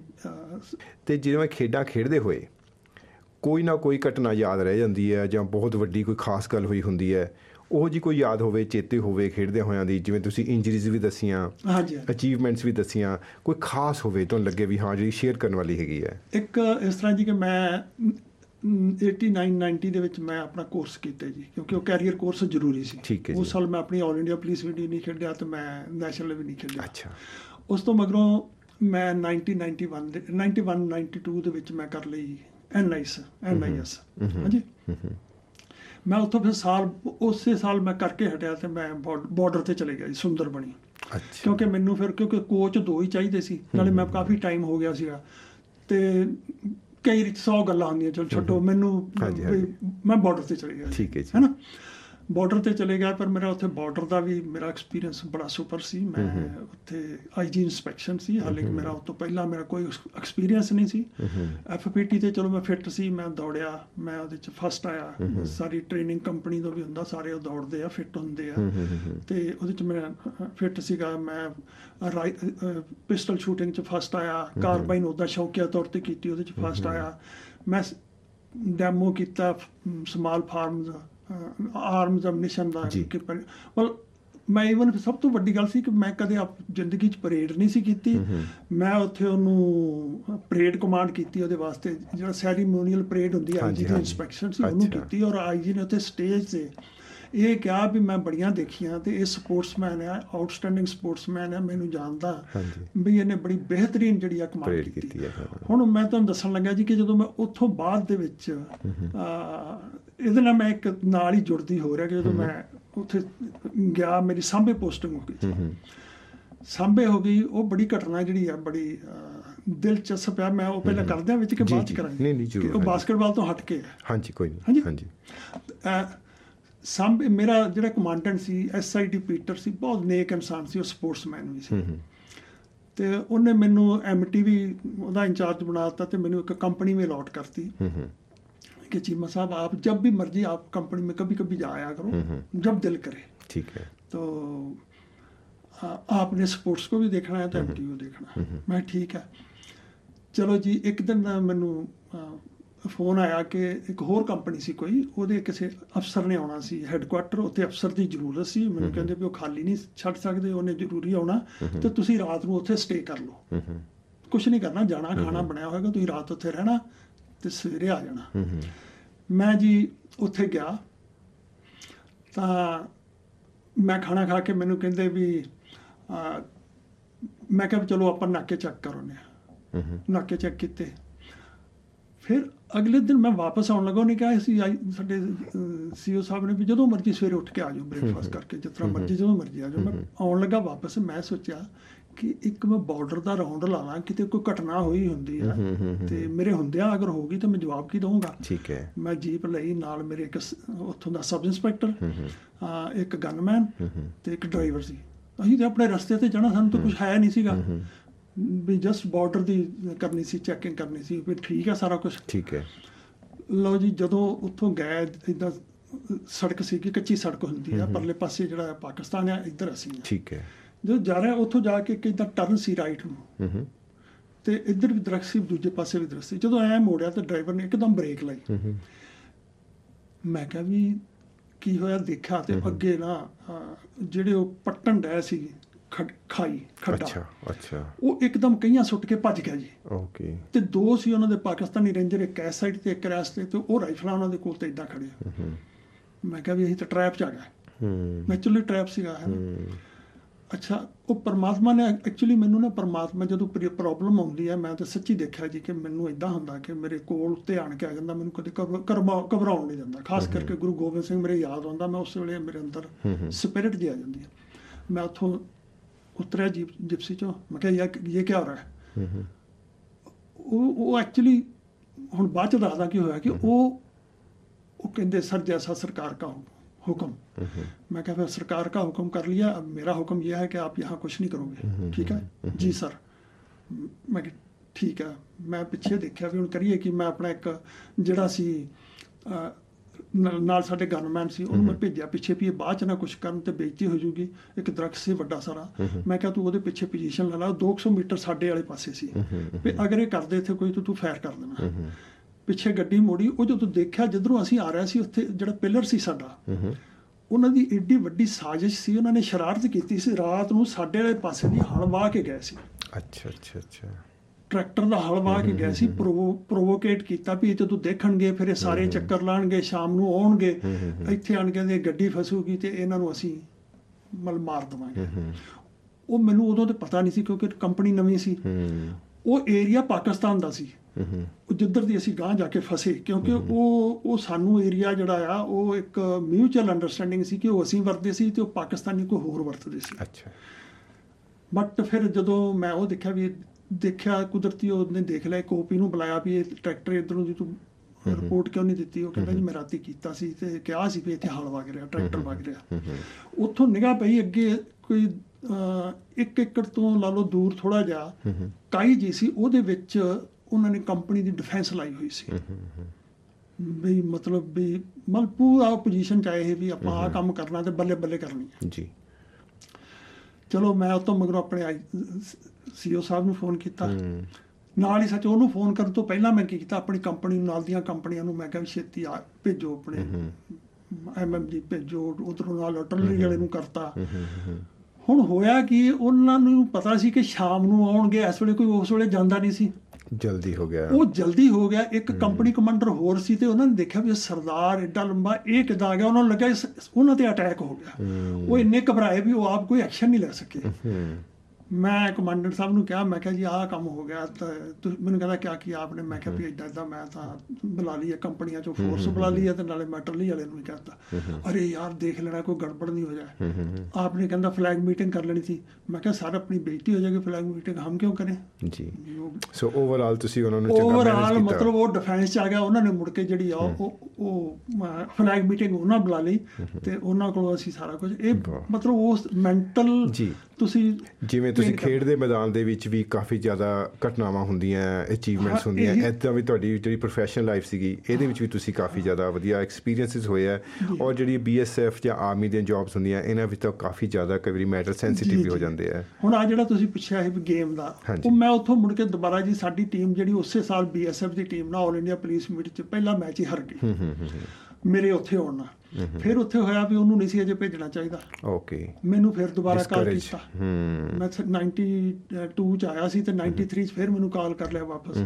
Speaker 1: ਤੇ ਜਿਵੇਂ ਖੇਡਾਂ ਖੇਡਦੇ ਹੋਏ ਕੋਈ ਨਾ ਕੋਈ ਘਟਨਾ ਯਾਦ ਰਹਿ ਜਾਂਦੀ ਹੈ ਜਾਂ ਬਹੁਤ ਵੱਡੀ ਕੋਈ ਖਾਸ ਗੱਲ ਹੋਈ ਹੁੰਦੀ ਹੈ ਉਹ ਜੀ ਕੋਈ ਯਾਦ ਹੋਵੇ ਚੇਤੇ ਹੋਵੇ ਖੇਡਦੇ ਹੋਇਆਂ ਦੀ ਜਿਵੇਂ ਤੁਸੀਂ ਇੰਜਰੀਜ਼ ਵੀ ਦਸੀਆਂ
Speaker 2: ਹਾਂਜੀ
Speaker 1: ਅਚੀਵਮੈਂਟਸ ਵੀ ਦਸੀਆਂ ਕੋਈ ਖਾਸ ਹੋਵੇ ਤੁਹਾਨੂੰ ਲੱਗੇ ਵੀ ਹਾਂ ਜਿਹੜੀ ਸ਼ੇਅਰ ਕਰਨ ਵਾਲੀ ਹੈਗੀ ਹੈ।
Speaker 2: ਇੱਕ ਇਸ ਤਰ੍ਹਾਂ ਜੀ ਕਿ ਮੈਂ ਅਮ, 89 90 ਦੇ ਵਿੱਚ ਮੈਂ ਆਪਣਾ ਕੋਰਸ ਕੀਤਾ ਜੀ ਕਿਉਂਕਿ ਉਹ ਕੈਰੀਅਰ ਕੋਰਸ ਜ਼ਰੂਰੀ ਸੀ। ਉਸ। ਸਾਲ ਮੈਂ ਆਪਣੀ ਆਲ ਇੰਡੀਆ ਪੁਲਿਸ ਵੀ ਨਹੀਂ ਖੇਡਿਆ ਤੇ ਮੈਂ ਨੈਸ਼ਨਲ ਵੀ ਨਹੀਂ ਖੇਡਿਆ।
Speaker 1: ਅੱਛਾ।
Speaker 2: ਉਸ ਤੋਂ ਮਗਰੋਂ ਮੈਂ 1991 ਦੇ 91 92 ਦੇ ਵਿੱਚ ਮੈਂ ਕਰ ਲਈ ਐਨਆਈਐਸ ਐਨਆਈਐਸ ਹਾਂਜੀ। ਮੈਂ ਉੱਥੋਂ ਫਿਰ ਸਾਲ ਉਸੇ ਸਾਲ ਮੈਂ ਕਰਕੇ ਹਟਿਆ ਤੇ ਮੈਂ ਬਾਰਡਰ ਤੇ ਚਲੇ ਗਿਆ ਜੀ ਸੁੰਦਰ ਬਣੀ।
Speaker 1: ਅੱਛਾ।
Speaker 2: ਕਿਉਂਕਿ ਮੈਨੂੰ ਫਿਰ ਕਿਉਂਕਿ ਕੋਚ ਦੋ ਹੀ ਚਾਹੀਦੇ ਸੀ ਨਾਲੇ ਮੈਂ ਕਾਫੀ ਟਾਈਮ ਹੋ ਗਿਆ ਸੀਗਾ। ਤੇ ਕਈ ਰਿਚ 100 ਗੱਲਾਂ ਹੁੰਦੀਆਂ ਚਲ ਛੱਡੋ ਮੈਨੂੰ। ਮੈਂ ਬਾਰਡਰ ਤੇ ਚਲੇ ਗਿਆ
Speaker 1: ਠੀਕ ਹੈ ਜੀ।
Speaker 2: ਹੈਨਾ? ਬਾਰਡਰ ਤੇ ਚਲੇ ਗਿਆ ਪਰ ਮੇਰਾ ਉੱਥੇ ਬਾਰਡਰ ਦਾ ਵੀ ਮੇਰਾ ਐਕਸਪੀਰੀਅੰਸ ਬੜਾ ਸੁਪਰ ਸੀ। ਮੈਂ ਉੱਥੇ ਆਈਜੀ ਇਨਸਪੈਕਸ਼ਨ ਸੀ। ਹਾਲੇ ਕਿ ਮੇਰਾ ਉਸ ਤੋਂ ਪਹਿਲਾਂ ਮੇਰਾ ਕੋਈ ਐਕਸਪੀਰੀਅੰਸ ਨਹੀਂ ਸੀ। ਐਫਪੀਟੀ ਤੇ ਚਲੋ ਮੈਂ ਫਿੱਟ ਸੀ ਮੈਂ ਦੌੜਿਆ ਮੈਂ ਉਹਦੇ ਚ ਫਸਟ ਆਇਆ। ਸਾਰੀ ਟ੍ਰੇਨਿੰਗ ਕੰਪਨੀ ਤੋਂ ਵੀ ਹੁੰਦਾ ਸਾਰੇ ਉਹ ਦੌੜਦੇ ਆ ਫਿੱਟ ਹੁੰਦੇ ਆ। ਤੇ ਉਹਦੇ ਚ ਮੈਂ ਫਿੱਟ ਸੀਗਾ। ਮੈਂ ਪਿਸਟਲ ਸ਼ੂਟਿੰਗ ਚ ਫਸਟ ਆਇਆ। ਕਾਰਬਾਈਨ ਉਹਦਾ ਸ਼ੌਕੀਆ ਤੌਰ ਤੇ ਕੀਤੀ ਉਹਦੇ ਚ ਫਸਟ ਆਇਆ। ਮੈਂ ਡੈਮੋ ਕੀਤਾ ਸਮਾਲ ਫਾਰਮਸ ਆਰਮਸ ਅਮਨੀਸ਼ਨ ਦਾ
Speaker 1: ਜੀ।
Speaker 2: ਕਿ ਪਰ well, ਮੈਂ ਇਵਨ ਸਭ ਤੋਂ ਵੱਡੀ ਗੱਲ ਸੀ ਕਿ ਮੈਂ ਕਦੇ ਆਪ ਜ਼ਿੰਦਗੀ 'ਚ ਪਰੇਡ ਨਹੀਂ ਸੀ ਕੀਤੀ ਮੈਂ ਉੱਥੇ ਉਹਨੂੰ ਪਰੇਡ ਕਮਾਂਡ ਕੀਤੀ ਉਹਦੇ ਵਾਸਤੇ ਜਿਹੜਾ ਸੈਰੀਮੋਨੀਅਲ ਪਰੇਡ ਹੁੰਦੀ ਹੈ ਆਈਜੀ ਦੀ। ਇਨਸਪੈਕਸ਼ਨ ਸੀ ਉਹਨੂੰ। ਕੀਤੀ ਔਰ ਆਈਜੀ ਨੇ ਉੱਥੇ ਸਟੇਜ ਤੇ ਇਹ ਕਿਹਾ ਵੀ ਮੈਂ ਬੜੀਆਂ ਦੇਖੀਆਂ ਤੇ ਇਹ ਸਪੋਰਟਸਮੈਨ ਹੈ ਆਊਟਸਟੈਂਡਿੰਗ ਸਪੋਰਟਸਮੈਨ ਹੈ ਮੈਨੂੰ ਜਾਣਦਾ। ਵੀ ਇਹਨੇ ਬੜੀ ਬਿਹਤਰੀਨ ਜਿਹੜੀ ਆ
Speaker 1: Parade
Speaker 2: ਕੀਤੀ। ਹੁਣ ਮੈਂ ਤੁਹਾਨੂੰ ਦੱਸਣ ਲੱਗਾ ਜੀ ਕਿ ਜਦੋਂ ਮੈਂ ਉੱਥੋਂ ਬਾਅਦ ਦੇ ਵਿੱਚ ਇਹਦੇ ਨਾਲ ਮੈਂ ਇੱਕ ਨਾਲ ਹੀ ਜੁੜਦੀ ਹੋ ਰਿਹਾ ਕਿ ਜਦੋਂ ਮੈਂ ਉੱਥੇ ਗਿਆ ਮੇਰੀ ਸਾਂਭੇ ਪੋਸਟਿੰਗ ਹੋ ਗਈ। ਸਾਂਭੇ ਹੋ ਗਈ ਉਹ ਬੜੀ ਘਟਨਾ ਜਿਹੜੀ ਆ ਬੜੀ ਦਿਲਚਸਪ ਆ। ਮੈਂ ਉਹ ਪਹਿਲਾਂ ਕਰਦਿਆਂ ਵਿੱਚ ਕਿ ਬਾਅਦ ਚ। ਕਰਾਂਗੇ।
Speaker 1: ਨਹੀਂ, ਨਹੀਂ, ਜ਼ਰੂਰ,
Speaker 2: ਉਹ। ਬਾਸਕਟਬਾਲ ਤੋਂ ਹਟ ਕੇ।
Speaker 1: ਹਾਂਜੀ ਕੋਈ ਨਹੀਂ।
Speaker 2: ਹਾਂਜੀ।
Speaker 1: ਹਾਂਜੀ
Speaker 2: ਅਹ ਸਾਂਭੇ ਮੇਰਾ ਜਿਹੜਾ ਕਮਾਂਡੈਂਟ ਸੀ ਐਸਆਈਟੀ ਪੀਟਰ ਸੀ ਬਹੁਤ ਨੇਕ ਇਨਸਾਨ ਸੀ ਉਹ ਸਪੋਰਟਸਮੈਨ ਵੀ ਸੀ
Speaker 1: ਹੂੰ ਹੂੰ
Speaker 2: ਤੇ ਉਹਨੇ ਮੈਨੂੰ ਐਮਟੀਵੀ ਉਹਦਾ ਇੰਚਾਰਜ ਬਣਾ ਦਿੱਤਾ ਤੇ ਮੈਨੂੰ ਇੱਕ ਕੰਪਨੀ में अलॉट करती
Speaker 1: ਹੂੰ ਹੂੰ
Speaker 2: कि चीमा साहब आप जब भी मर्जी आप कंपनी में कभी कभी जा आया करो जब दिल करे
Speaker 1: ਠੀਕ ਹੈ
Speaker 2: तो आ, आपने स्पोर्ट्स को भी देखना है तो एम को देखना है मैं ठीक है ਚਲੋ ਜੀ ਇੱਕ ਦਿਨ ਨਾ ਮੈਨੂੰ ਫੋਨ ਆਇਆ ਕਿ ਇੱਕ ਹੋਰ ਕੰਪਨੀ ਸੀ ਕੋਈ ਉਹਦੇ ਕਿਸੇ ਅਫਸਰ ਨੇ ਆਉਣਾ ਸੀ ਹੈੱਡਕੁਆਟਰ ਉੱਥੇ ਅਫਸਰ ਦੀ ਜ਼ਰੂਰਤ ਸੀ। ਮੈਨੂੰ ਕਹਿੰਦੇ ਵੀ ਉਹ ਖਾਲੀ ਨਹੀਂ ਛੱਡ ਸਕਦੇ ਉਹਨੇ ਜ਼ਰੂਰੀ ਆਉਣਾ। ਤੇ ਤੁਸੀਂ ਰਾਤ ਨੂੰ ਉੱਥੇ ਸਟੇ ਕਰ ਲਓ। ਕੁਝ ਨਹੀਂ ਕਰਨਾ ਜਾਣਾ ਖਾਣਾ ਬਣਿਆ ਹੋਏਗਾ ਤੁਸੀਂ ਰਾਤ ਉੱਥੇ ਰਹਿਣਾ ਤੇ ਸਵੇਰੇ ਆ ਜਾਣਾ। ਮੈਂ ਜੀ ਉੱਥੇ ਗਿਆ ਤਾਂ ਮੈਂ ਖਾਣਾ ਖਾ ਕੇ ਮੈਨੂੰ ਕਹਿੰਦੇ ਵੀ ਆ, ਮੈਂ ਕਿਹਾ ਚਲੋ ਆਪਾਂ ਨਾਕੇ ਚੈੱਕ ਹੂੰ।
Speaker 1: ਹੂੰ
Speaker 2: ਨਾਕੇ ਚੈੱਕ ਕੀਤੇ। ਫਿਰ ਅਗਲੇ ਦਿਨ ਮੈਂ ਵਾਪਸ ਆਉਣ ਲੱਗਾ ਉਹਨੇ ਕਿਹਾ ਸੀ ਸਾਡੇ ਸੀਓ ਸਾਹਿਬ ਨੇ ਵੀ ਜਦੋਂ ਮਰਜ਼ੀ ਸਵੇਰੇ ਉੱਠ ਕੇ ਆ ਜਾਓ ਬ੍ਰੇਕਫਾਸਟ ਕਰਕੇ ਜਿਸ ਤਰ੍ਹਾਂ ਮਰਜ਼ੀ ਜਦੋਂ ਮਰਜ਼ੀ ਆ ਜਾਓ। ਮੈਂ ਆਉਣ ਲੱਗਾ ਵਾਪਸ ਮੈਂ ਸੋਚਿਆ ਕਿ ਇੱਕ ਮੈਂ ਬਾਰਡਰ ਦਾ ਰਾਉਂਡ ਲਾਣਾ ਕਿਤੇ ਕੋਈ ਘਟਨਾ ਹੋਈ ਹੁੰਦੀ ਆ
Speaker 1: ਹੂੰ, ਹੂੰ, ਹੂੰ।
Speaker 2: ਤੇ ਮੇਰੇ ਹੁੰਦਿਆਂ ਅਗਰ ਹੋਗੀ ਤਾਂ ਮੈਂ ਜਵਾਬ ਕੀ ਦਵਾਂਗਾ
Speaker 1: ਠੀਕ ਹੈ।
Speaker 2: ਮੈਂ ਜੀਪ ਲਈ ਨਾਲ ਮੇਰੇ ਇੱਕ ਉੱਥੋਂ ਦਾ ਸਬ ਇੰਸਪੈਕਟਰ
Speaker 1: ਹੂੰ ਹੂੰ।
Speaker 2: ਇੱਕ ਗਨਮੈਨ
Speaker 1: ਹੂੰ ਹੂੰ।
Speaker 2: ਤੇ ਇੱਕ ਡਰਾਈਵਰ ਸੀ। ਅਸੀਂ ਤੇ ਆਪਣੇ ਰਸਤੇ ਤੇ ਜਾਣਾ ਸਾਨੂੰ ਤਾਂ ਕੁਝ ਹੈ ਨਹੀਂ ਸੀਗਾ। ਵੀ ਜਸਟ ਬਾਰਡਰ ਦੀ ਕਰਨੀ ਸੀ ਚੈਕਿੰਗ ਕਰਨੀ ਸੀ ਵੀ ਠੀਕ ਹੈ ਸਾਰਾ ਕੁਝ
Speaker 1: ਠੀਕ ਹੈ।
Speaker 2: ਲਓ ਜੀ ਜਦੋਂ ਉੱਥੋਂ ਗਏ ਇਦਾਂ ਸੜਕ ਸੀ ਕਿ ਕੱਚੀ ਸੜਕ ਹੁੰਦੀ ਆ ਪਰਲੇ ਪਾਸੇ ਜਿਹੜਾ ਪਾਕਿਸਤਾਨ ਆ ਇੱਧਰ ਅਸੀਂ।
Speaker 1: ਠੀਕ ਹੈ।
Speaker 2: ਜਦੋਂ ਜਾ ਰਹੇ ਉੱਥੋਂ ਜਾ ਕੇ ਕਿਦਾਂ ਟਰਨ ਸੀ ਰਾਈਟ ਨੂੰ।
Speaker 1: ਹੂੰ ਹੂੰ
Speaker 2: ਤੇ ਇੱਧਰ ਵੀ ਦਰਖਤ ਸੀ ਦੂਜੇ ਪਾਸੇ ਵੀ ਦਰਖਤ ਸੀ। ਜਦੋਂ ਐ ਮੋੜਿਆ ਤਾਂ ਡਰਾਈਵਰ ਨੇ ਇੱਕਦਮ ਬ੍ਰੇਕ ਲਾਈ।
Speaker 1: ਹੂੰ ਹੂੰ
Speaker 2: ਮੈਂ ਕਿਹਾ ਵੀ ਕੀ ਹੋਇਆ ਦੇਖਿਆ ਤੇ ਅੱਗੇ ਨਾ ਜਿਹੜੇ ਉਹ ਪੱਟਣ ਡੈ ਸੀ ਖਾਈ ਖੱਡਾ।
Speaker 1: ਅੱਛਾ ਅੱਛਾ।
Speaker 2: ਉਹ ਇੱਕਦਮ ਕਈਆਂ ਸੁੱਟ ਕੇ ਭੱਜ ਗਿਆ ਜੀ।
Speaker 1: ਓਕੇ।
Speaker 2: ਤੇ ਦੋ ਸੀ ਉਹਨਾਂ ਦੇ ਪਾਕਿਸਤਾਨੀ ਰੇਂਜਰ ਇੱਕ ਐਸ ਸਾਈਡ ਤੇ ਇੱਕ ਰੈਸ ਤੇ ਤੇ ਉਹ ਰਾਈਫਲਾਂ ਉਹਨਾਂ ਦੇ ਕੋਲ ਤੇ ਇਦਾਂ ਖੜੇ ਆ।
Speaker 1: ਹੂੰ
Speaker 2: ਮੈਂ ਕਿਹਾ ਵੀ ਅਸੀਂ ਤਾਂ ਟ੍ਰੈਪ ਚ ਆ ਗਏ।
Speaker 1: ਹੂੰ।
Speaker 2: ਨੈਚੁਰਲੀ ਟ੍ਰੈਪ ਸੀਗਾ ਹੈ ਅੱਛਾ ਉਹ ਪਰਮਾਤਮਾ ਨੇ ਐਕਚੁਅਲੀ ਮੈਨੂੰ ਨਾ ਪਰਮਾਤਮਾ ਜਦੋਂ ਪ੍ਰੋਬਲਮ ਆਉਂਦੀ ਹੈ ਮੈਂ ਤਾਂ ਸੱਚੀ ਦੇਖਿਆ ਜੀ ਕਿ ਮੈਨੂੰ ਇਦਾਂ ਹੁੰਦਾ ਕਿ ਮੇਰੇ ਕੋਲ ਉੱਤੇ ਆਣ ਕੇ ਆ ਜਾਂਦਾ ਮੈਨੂੰ ਕਦੇ ਘਬ- ਘਬਰਾ- ਘਬਰਾਉਣ ਨਹੀਂ ਦਿੰਦਾ। ਖਾਸ ਕਰਕੇ ਗੁਰੂ ਗੋਬਿੰਦ ਸਿੰਘ ਮੇਰੇ ਯਾਦ ਆਉਂਦਾ ਮੈਂ ਉਸ ਵੇਲੇ ਮੇਰੇ ਅੰਦਰ ਸਪਿਰਿਟ ਜੀ ਆ ਜਾਂਦੀ ਹੈ। ਮੈਂ ਉੱਥੋਂ ਉਤਰਿਆ ਜੀਪ ਜਿਪਸੀ ਚੋਂ ਮੈਂ ਕਿਹਾ ਯਾਰ ਇਹ ਕੀ ਹੋ ਰਿਹਾ ਹੈ
Speaker 1: ਹੂੰ ਹੂੰ
Speaker 2: ਉਹ ਉਹ ਐਕਚੁਅਲੀ ਹੁਣ ਬਾਅਦ ਚ ਦੱਸਦਾ ਕੀ ਹੋਇਆ ਕਿ ਉਹ ਉਹ ਕਹਿੰਦੇ ਸਰ ਜੈਸਾ ਸਰਕਾਰ ਕਾ हुक्म मैं कहा फिर सरकार का हुक्म कर लिया अब मेरा हुक्म यह है कि आप यहाँ कुछ नहीं करोगे ठीक है जी सर ਮੈਂ ਕਿਹਾ ਠੀਕ ਹੈ ਮੈਂ ਪਿੱਛੇ ਦੇਖਿਆ ਵੀ ਹੁਣ ਕਰੀਏ ਕਿ ਮੈਂ ਆਪਣਾ ਇੱਕ ਜਿਹੜਾ ਸੀ ਅਹ, ਨਾਲ ਸਾਡੇ ਗਨਮੈਨ ਸੀ ਉਹਨੂੰ ਮੈਂ ਭੇਜਿਆ। ਪਿੱਛੇ ਵੀ ਇਹ ਬਾਅਦ ਚ ਨਾ ਕੁਝ ਕਰਨ ਤੇ ਬੇਇੱਜ਼ਤੀ ਹੋ ਜੂਗੀ। ਇੱਕ ਦਰਖਤ ਸੀ ਵੱਡਾ ਸਾਰਾ। ਮੈਂ ਕਿਹਾ ਤੂੰ ਉਹਦੇ ਪਿੱਛੇ ਪੋਜੀਸ਼ਨ ਲੈ ਲਾ ਉਹ 200 ਮੀਟਰ ਸਾਡੇ ਵਾਲੇ ਪਾਸੇ ਸੀ। ਵੀ ਅਗਰ ਇਹ ਕਰਦੇ ਇੱਥੇ ਕੋਈ ਤਾਂ ਤੂੰ ਫਾਇਰ ਕਰ ਦੇਣਾ। ਪਿੱਛੇ ਗੱਡੀ ਮੋੜੀ ਉਹ ਜਦੋਂ ਦੇਖਿਆ ਜਿੱਧਰੋਂ ਅਸੀਂ ਆ ਰਹੇ ਸੀ ਉੱਥੇ ਜਿਹੜਾ ਪਿਲਰ ਸੀ ਸਾਡਾ ਉਹਨਾਂ ਦੀ ਏਡੀ ਵੱਡੀ ਸਾਜ਼ਿਸ਼ ਸੀ ਉਹਨਾਂ ਨੇ ਸ਼ਰਾਰਤ ਕੀਤੀ ਸੀ ਰਾਤ ਨੂੰ ਸਾਡੇ ਵਾਲੇ ਪਾਸੇ ਦੀ ਹਲ ਵਾਹ ਕੇ ਗਏ ਸੀ।
Speaker 1: ਅੱਛਾ ਅੱਛਾ ਅੱਛਾ।
Speaker 2: ਟਰੈਕਟਰ ਦਾ ਹਲ ਵਾਹ ਕੇ ਗਏ ਸੀ ਪ੍ਰੋਵੋਕੇਟ ਕੀਤਾ ਵੀ ਜਦੋਂ ਦੇਖਣਗੇ ਫਿਰ ਇਹ ਸਾਰੇ ਚੱਕਰ ਲਾਣਗੇ ਸ਼ਾਮ ਨੂੰ ਆਉਣਗੇ ਇੱਥੇ ਆਣ ਕੇ ਗੱਡੀ ਫਸੂਗੀ ਤੇ ਇਹਨਾਂ ਨੂੰ ਅਸੀਂ ਮਲ ਮਾਰ ਦਵਾਂਗੇ। ਉਹ ਮੈਨੂੰ ਉਦੋਂ ਤੇ ਪਤਾ ਨਹੀਂ ਸੀ ਕਿਉਂਕਿ ਕੰਪਨੀ ਨਵੀਂ ਸੀ। ਉਹ ਏਰੀਆ ਪਾਕਿਸਤਾਨ ਦਾ ਸੀ। ਉਹ ਜਿੱਧਰ ਦੀ ਅਸੀਂ ਗਾਂ ਜਾ ਕੇ ਫਸੇ ਕਿਉਂਕਿ ਉਹ ਉਹ ਸਾਨੂੰ ਏਰੀਆ ਜਿਹੜਾ ਆ ਉਹ ਇੱਕ ਮਿਊਚੁਅਲ ਅੰਡਰਸਟੈਂਡਿੰਗ ਸੀ ਕਿ ਉਹ ਅਸੀਂ ਵਰਤਦੇ ਸੀ ਤੇ ਉਹ ਪਾਕਿਸਤਾਨੀ ਕੋਈ ਹੋਰ ਵਰਤਦੇ ਸੀ।
Speaker 1: ਅੱਛਾ।
Speaker 2: ਬਟ ਫਿਰ ਜਦੋਂ ਮੈਂ ਉਹ ਦੇਖਿਆ ਵੀ ਦੇਖਿਆ ਕੁਦਰਤੀ ਉਹਨੇ ਦੇਖ ਲਿਆ ਕੋਪੀ ਨੂੰ ਬੁਲਾਇਆ ਵੀ ਇਹ ਟਰੈਕਟਰ ਇਧਰੋਂ ਦੀ ਤੂੰ ਰਿਪੋਰਟ ਕਿਉਂ ਨਹੀਂ ਦਿੱਤੀ? ਉਹ ਕਹਿੰਦਾ ਜੀ ਮੈਂ ਰਾਤੀ ਕੀਤਾ ਸੀ ਤੇ ਕਿਹਾ ਸੀ ਵੀ ਇੱਥੇ ਹਲ ਵਗ ਰਿਹਾ ਟਰੈਕਟਰ ਵਗ ਰਿਹਾ। ਉੱਥੋਂ ਨਿਗਾਹ ਪਈ ਅੱਗੇ ਕੋਈ ਇੱਕ ਏਕੜ ਤੋਂ ਲਾ ਲਓ ਦੂਰ ਥੋੜਾ ਜਿਹਾ ਕਾਈ ਜੀ ਸੀ ਉਹਦੇ ਵਿੱਚ ਉਹਨਾਂ ਨੇ ਕੰਪਨੀ ਦੀ ਡਿਫੈਂਸ ਲਾਈ ਹੋਈ ਸੀ। ਵੀ ਮਤਲਬ ਵੀ ਮਲ ਪੂਰਾ ਪੋਜੀਸ਼ਨ ਚ ਆਏ ਵੀ ਆਪਾਂ ਆਹ ਕੰਮ ਕਰਨਾ ਤੇ ਬੱਲੇ ਬੱਲੇ ਕਰਨੀ ਹੈ।
Speaker 1: ਜੀ।
Speaker 2: ਚਲੋ ਮੈਂ ਉਹ ਤੋਂ ਮਗਰੋਂ ਆਪਣੇ ਸੀਓ ਸਾਹਿਬ ਨੂੰ ਫੋਨ ਕੀਤਾ। ਨਾਲ ਹੀ ਸੱਚ ਉਹਨੂੰ ਫੋਨ ਕਰਨ ਤੋਂ ਪਹਿਲਾਂ ਮੈਂ ਕੀ ਕੀਤਾ ਆਪਣੀ ਕੰਪਨੀ ਨੂੰ ਨਾਲ ਦੀਆਂ ਕੰਪਨੀਆਂ ਨੂੰ ਮੈਂ ਕਿਹਾ ਵੀ ਛੇਤੀ ਆ ਭੇਜੋ ਆਪਣੇ ਐਮਐਮਜੀ ਭੇਜੋ ਉਧਰੋਂ ਨਾਲ ਅਟਰਨਰੀ ਵਾਲੇ ਨੂੰ ਕਰਤਾ। ਹੁਣ ਹੋਇਆ ਕਿ ਉਹਨਾਂ ਨੂੰ ਪਤਾ ਸੀ ਕਿ ਸ਼ਾਮ ਨੂੰ ਆਉਣਗੇ ਇਸ ਵੇਲੇ ਕੋਈ ਉਸ ਵੇਲੇ ਜਾਂਦਾ ਨਹੀਂ ਸੀ।
Speaker 1: ਜਲਦੀ ਹੋ ਗਿਆ।
Speaker 2: ਉਹ ਜਲਦੀ ਹੋ ਗਿਆ। ਇੱਕ ਕੰਪਨੀ ਕਮਾਂਡਰ ਹੋਰ ਸੀ ਤੇ ਉਹਨਾਂ ਨੇ ਦੇਖਿਆ ਵੀ ਸਰਦਾਰ ਐਡਾ ਲੰਬਾ ਇਹ ਕਿੱਦਾਂ ਆ ਗਿਆ? ਉਹਨਾਂ ਨੂੰ ਲੱਗਾ ਉਹਨਾਂ ਤੇ ਅਟੈਕ ਹੋ ਗਿਆ। ਉਹ ਇੰਨੇ ਘਬਰਾਏ ਵੀ ਉਹ ਆਪ ਕੋਈ ਐਕਸ਼ਨ ਨਹੀਂ ਲੈ ਸਕੇ। ਮੈਂ ਕਮਾਂਡਰ ਸਾਹਿਬ ਨੂੰ ਕਿਹਾ ਮੈਂ ਕਿਹਾ ਜੀ ਆਹ ਕੰਮ ਹੋ ਗਿਆ ਤਾਂ ਤੁਸੀਂ ਮੈਨੂੰ ਕਹਿੰਦਾ ਕਿਆ ਕੀ ਆਪਨੇ? ਮੈਂ ਕਿਹਾ ਵੀ ਇਦਾਂ ਇਦਾਂ ਮੈਂ ਤਾਂ ਬੁਲਾ ਲਈ ਹੈ ਕੰਪਨੀਆਂ ਚੋਂ ਫੋਰਸ ਬੁਲਾ ਲਈ ਹੈ ਤੇ ਨਾਲੇ ਮੈਟਰਲੀ ਵਾਲੇ ਨੂੰ ਵੀ ਕਹਤਾ ਅਰੇ ਯਾਰ ਦੇਖ ਲੈਣਾ ਕੋਈ ਗੜਬੜ ਨਹੀਂ ਹੋ ਜਾਏ। ਆਪਨੇ ਕਹਿੰਦਾ ਫਲੈਗ ਮੀਟਿੰਗ ਕਰ ਲੈਣੀ ਸੀ। ਮੈਂ ਕਿਹਾ ਸਰ ਆਪਣੀ ਬੇਇੱਜ਼ਤੀ ਹੋ ਜਾਏਗੀ ਫਲੈਗ ਮੀਟਿੰਗ ਹਮ ਕਿਉਂ ਕरें
Speaker 1: ਜੀ। ਸੋ ਓਵਰਆਲ ਤੁਸੀਂ ਉਹਨਾਂ ਨੂੰ ਚੰਗਾ
Speaker 2: ਓਵਰਆਲ
Speaker 1: ਮੈਨੇਜ ਕੀਤਾ।
Speaker 2: ਮਤਲਬ ਉਹ ਡਿਫੈਂਸ ਚ ਆ ਗਿਆ ਉਹਨਾਂ ਨੇ ਮੁੜ ਕੇ ਜਿਹੜੀ ਆ ਉਹ ਉਹ ਫਲੈਗ ਮੀਟਿੰਗ ਉਹਨਾਂ ਬੁਲਾ ਲਈ ਤੇ ਉਹਨਾਂ ਕੋਲੋਂ ਅਸੀਂ ਸਾਰਾ ਕੁਝ ਇਹ। ਮਤਲਬ ਉਸ ਮੈਂਟਲ। ਤੁਸੀਂ
Speaker 1: ਜਿਵੇਂ ਤੁਸੀਂ ਖੇਡ ਦੇ ਮੈਦਾਨ ਦੇ ਵਿੱਚ ਵੀ ਕਾਫੀ ਜ਼ਿਆਦਾ ਘਟਨਾਵਾਂ ਹੁੰਦੀਆਂ ਅਚੀਵਮੈਂਟਸ ਹੁੰਦੀਆਂ ਐਦਾਂ ਵੀ ਤੁਹਾਡੀ ਜਿਹੜੀ ਪ੍ਰੋਫੈਸ਼ਨਲ ਲਾਈਫ ਸੀਗੀ ਇਹਦੇ ਵਿੱਚ ਵੀ ਤੁਸੀਂ ਕਾਫੀ ਜ਼ਿਆਦਾ ਵਧੀਆ ਐਕਸਪੀਰੀਐਂਸਸ ਹੋਏ ਆ ਔਰ ਜਿਹੜੀ ਬੀਐਸਐਫ ਜਾਂ ਆਰਮੀ ਦੀਆਂ ਜੌਬਸ ਹੁੰਦੀਆਂ ਇਹਨਾਂ ਵਿੱਚ ਤਾਂ ਕਾਫੀ ਜ਼ਿਆਦਾ ਕਈ ਵਾਰੀ ਮੈਟਰ ਸੈਂਸਿਟਿਵ ਵੀ ਹੋ। ਜਾਂਦੇ ਆ
Speaker 2: ਹੁਣ ਆ ਜਿਹੜਾ ਤੁਸੀਂ ਪੁੱਛਿਆ ਹੈ ਗੇਮ ਦਾ। ਉਹ ਮੈਂ ਉੱਥੋਂ ਮੁੜ ਕੇ ਦੁਬਾਰਾ ਜੀ ਸਾਡੀ ਟੀਮ ਜਿਹੜੀ ਉਸੇ ਸਾਲ ਬੀਐਸਐਫ ਦੀ ਟੀਮ ਨਾਲ ਆਲ ਇੰਡੀਆ ਪੁਲਿਸ ਮੀਟ ਚ ਪਹਿਲਾ ਮੈਚ ਹੀ ਹਾਰ ਗਈ ਮੇਰੇ ਉੱਥੇ ਆਉਣ ਫਿਰ ਉੱਥੇ ਹੋਇਆ ਵੀ ਉਹਨੂੰ ਨਹੀਂ ਸੀ ਅਜੇ ਭੇਜਣਾ ਚਾਹੀਦਾ।
Speaker 1: ਓਕੇ
Speaker 2: ਮੈਨੂੰ ਫਿਰ ਦੁਬਾਰਾ ਕਾਲ ਕੀਤਾ। ਮੈਂ ਸ- 92 ਚ ਆਇਆ ਸੀ ਤੇ 93 ਚ ਫਿਰ ਮੈਨੂੰ ਕਾਲ ਕਰ ਲਿਆ ਵਾਪਸ।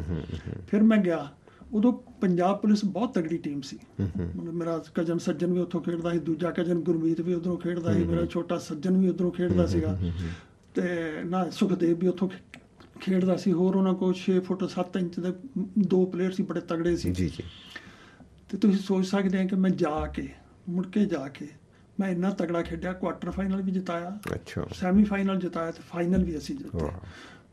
Speaker 2: ਫਿਰ ਮੈਂ ਗਿਆ। ਉਦੋਂ ਪੰਜਾਬ ਪੁਲਿਸ ਬਹੁਤ ਤਗੜੀ ਟੀਮ ਸੀ। ਮਤਲਬ ਮੇਰਾ ਕਜਨ ਸੱਜਣ ਵੀ ਉੱਥੋਂ ਖੇਡਦਾ ਸੀ ਦੂਜਾ ਕਜਨ ਗੁਰਮੀਤ ਵੀ ਉਧਰੋਂ ਖੇਡਦਾ ਸੀ ਮੇਰਾ ਛੋਟਾ ਸੱਜਣ ਵੀ ਉਧਰੋਂ ਖੇਡਦਾ ਸੀਗਾ। ਤੇ ਨਾ ਸੁਖਦੇਵ ਵੀ ਉੱਥੋਂ ਖੇਡਦਾ ਸੀ। ਹੋਰ ਉਹਨਾਂ ਕੋਲ 6 ਫੁੱਟ 7 ਇੰਚ ਦੇ ਦੋ ਪਲੇਅਰ ਸੀ ਬੜੇ ਤਗੜੇ ਸੀ।
Speaker 1: ਜੀ ਜੀ।
Speaker 2: ਤੇ ਤੁਸੀਂ ਸੋਚ ਸਕਦੇ ਆ ਕਿ ਮੈਂ ਜਾ ਕੇ ਮੁੜ ਕੇ ਜਾ ਕੇ ਮੈਂ ਇੰਨਾ ਤਗੜਾ ਖੇਡਿਆ ਕੁਆਟਰ ਫਾਈਨਲ ਵੀ ਜਿਤਾਇਆ
Speaker 1: ਅੱਛਾ।
Speaker 2: ਸੈਮੀ ਫਾਈਨਲ ਜਿਤਾਇਆ ਤੇ ਫਾਈਨਲ ਵੀ ਅਸੀਂ ਜਿੱਤੇ।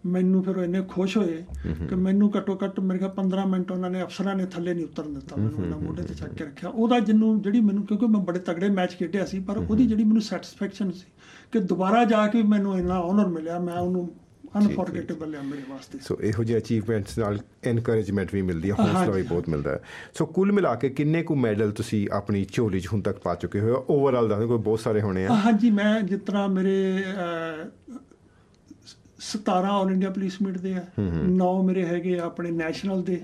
Speaker 2: ਮੈਨੂੰ ਫਿਰ ਉਹ ਇੰਨੇ ਖੁਸ਼ ਹੋਏ ਕਿ ਮੈਨੂੰ ਘੱਟੋ ਘੱਟ ਮੇਰੇ ਖਿਆਲ 15 ਮਿੰਟ ਉਹਨਾਂ ਨੇ ਅਫਸਰਾਂ ਨੇ ਥੱਲੇ ਨਹੀਂ ਉਤਰਨ ਦਿੱਤਾ ਮੈਨੂੰ ਉਹਨਾਂ ਮੋਢੇ ਤੇ ਚੱਕ ਕੇ ਰੱਖਿਆ। ਉਹਦਾ ਜਿੰਨੂੰ ਜਿਹੜੀ ਮੈਨੂੰ ਕਿਉਂਕਿ ਮੈਂ ਬੜੇ ਤਗੜੇ ਮੈਚ ਖੇਡਿਆ ਸੀ ਪਰ ਉਹਦੀ ਜਿਹੜੀ ਮੈਨੂੰ ਸੈਟੀਸਫੈਕਸ਼ਨ ਸੀ ਕਿ ਦੁਬਾਰਾ ਜਾ ਕੇ ਮੈਨੂੰ ਇੰਨਾ ਆਨਰ ਮਿਲਿਆ ਮੈਂ ਉਹਨੂੰ ਅਨਫੋਰਗੇਟੇਬਲ ਹੈ ਮੇਰੇ ਵਾਸਤੇ।
Speaker 1: ਸੋ ਇਹੋ ਜਿਹੇ ਅਚੀਵਮੈਂਟਸ ਨਾਲ ਐਨਕਰੇਜਮੈਂਟ ਵੀ ਮਿਲਦੀ ਹੈ ਹੌਸਲਾ ਵੀ ਬਹੁਤ ਮਿਲਦਾ ਹੈ। ਸੋ ਕੁੱਲ ਮਿਲਾ ਕੇ ਕਿੰਨੇ ਕੁ ਮੈਡਲ ਤੁਸੀਂ ਆਪਣੀ ਝੋਲੀ 'ਚ ਹੁਣ ਤੱਕ ਪਾ ਚੁੱਕੇ ਹੋ? ਓਵਰਆਲ ਦੱਸੋ ਕੋਈ ਬਹੁਤ ਸਾਰੇ ਹੋਣੇ ਆ।
Speaker 2: ਹਾਂਜੀ ਮੈਂ ਜਿਸ ਤਰ੍ਹਾਂ ਮੇਰੇ 17 ਆਲ ਇੰਡੀਆ ਪੁਲਿਸ ਮੀਟ ਦੇ ਆ। 9 ਮੇਰੇ ਹੈਗੇ ਆ ਆਪਣੇ ਨੈਸ਼ਨਲ ਦੇ